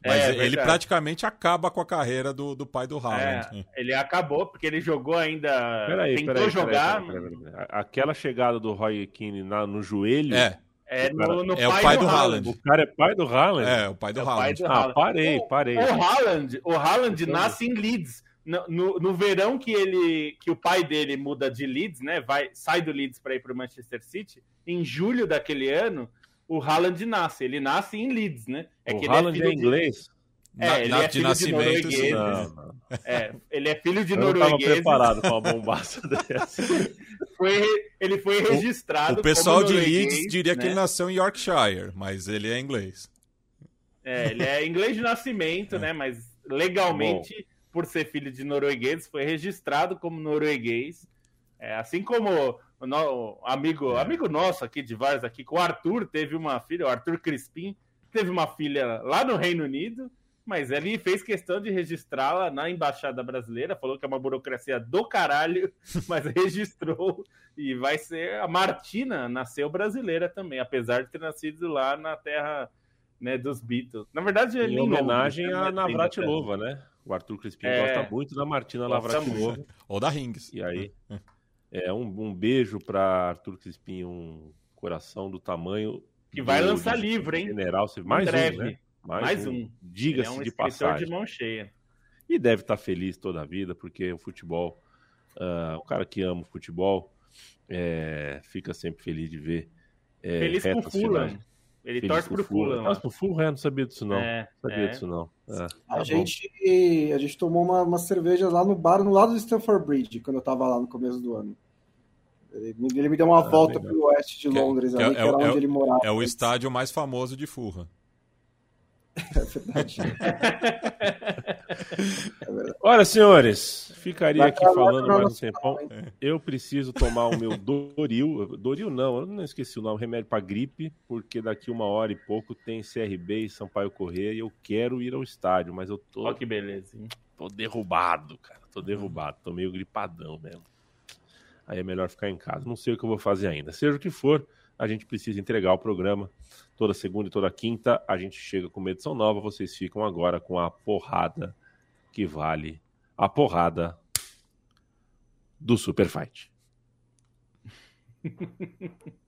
C: Mas é, ele praticamente acaba com a carreira do, do pai do Haaland.
E: É, ele acabou, porque ele jogou ainda. Peraí, tentou peraí, jogar.
A: Peraí, peraí, Aquela chegada do Roy Keane na, no joelho.
C: É.
E: É, no, no
C: é pai o pai do, do Haaland.
A: O cara é pai do Haaland?
C: É, o pai do, é Haaland.
A: Pai do Ah, parei, parei.
E: O, o Haaland, o Haaland nasce em Leeds. No, no, no, verão que ele que o pai dele muda de Leeds, né? Vai, sai do Leeds para ir para o Manchester City, em julho daquele ano, o Haaland nasce. Ele nasce em Leeds, né?
A: É o que Haaland ele é, é inglês?
E: É, Na, ele é de nascimento, de não, É, ele é filho de eu norueguês.
A: Eu preparado para uma bombaça dessa.
E: Foi, ele foi registrado.
C: O, o pessoal de Leeds diria né? que ele nasceu em Yorkshire, mas ele é inglês.
E: É, ele é inglês de nascimento, é. né? Mas legalmente, Bom. por ser filho de norueguês, foi registrado como norueguês. É, assim como o, no, amigo, é. amigo nosso aqui de vários aqui, o Arthur teve uma filha, o Arthur Crispim, teve uma filha lá no Reino Unido, mas ele fez questão de registrá-la na Embaixada Brasileira, falou que é uma burocracia do caralho, mas registrou e vai ser. A Martina nasceu brasileira também, apesar de ter nascido lá na terra né, dos Beatles. Na verdade,
A: em homenagem não, a Navratilova, né? O Arthur Crispim é... gosta muito da Martina Navratilova.
C: Ou da Rings.
A: E aí, é um, um beijo para Arthur Crispim, um coração do tamanho.
E: Que vai lançar livro, hein?
A: General, mais
E: breve.
A: um, né?
E: Mais, Mais um. um.
A: Diga-se é um de passagem.
E: de mão cheia.
A: E deve estar feliz toda a vida, porque o futebol, uh, o cara que ama o futebol, é, fica sempre feliz de ver.
E: É, feliz por Fulham. Ele feliz torce pro Fulham.
A: Torce pro Fulham, não sabia disso não. É, sabia é. disso não.
B: É, a, tá gente, a gente tomou uma, uma cerveja lá no bar, no lado do Stanford Bridge, quando eu tava lá no começo do ano. Ele, ele me deu uma ah, volta legal. pro oeste de Londres, que, ali, que, é, que era onde ele morava.
C: É o estádio mais famoso de Fulham.
B: É verdade.
A: é verdade. Olha, senhores, ficaria aqui falando mais um tempão. Eu preciso tomar o meu Doril. Doril não, eu não esqueci o nome, remédio para gripe, porque daqui uma hora e pouco tem CRB e Sampaio Corrêa e eu quero ir ao estádio, mas eu tô.
E: Olha que beleza, hein?
A: Tô derrubado, cara. Tô derrubado, tô meio gripadão mesmo. Aí é melhor ficar em casa. Não sei o que eu vou fazer ainda. Seja o que for, a gente precisa entregar o programa. Toda segunda e toda quinta a gente chega com uma edição nova. Vocês ficam agora com a porrada que vale a porrada do Super Fight.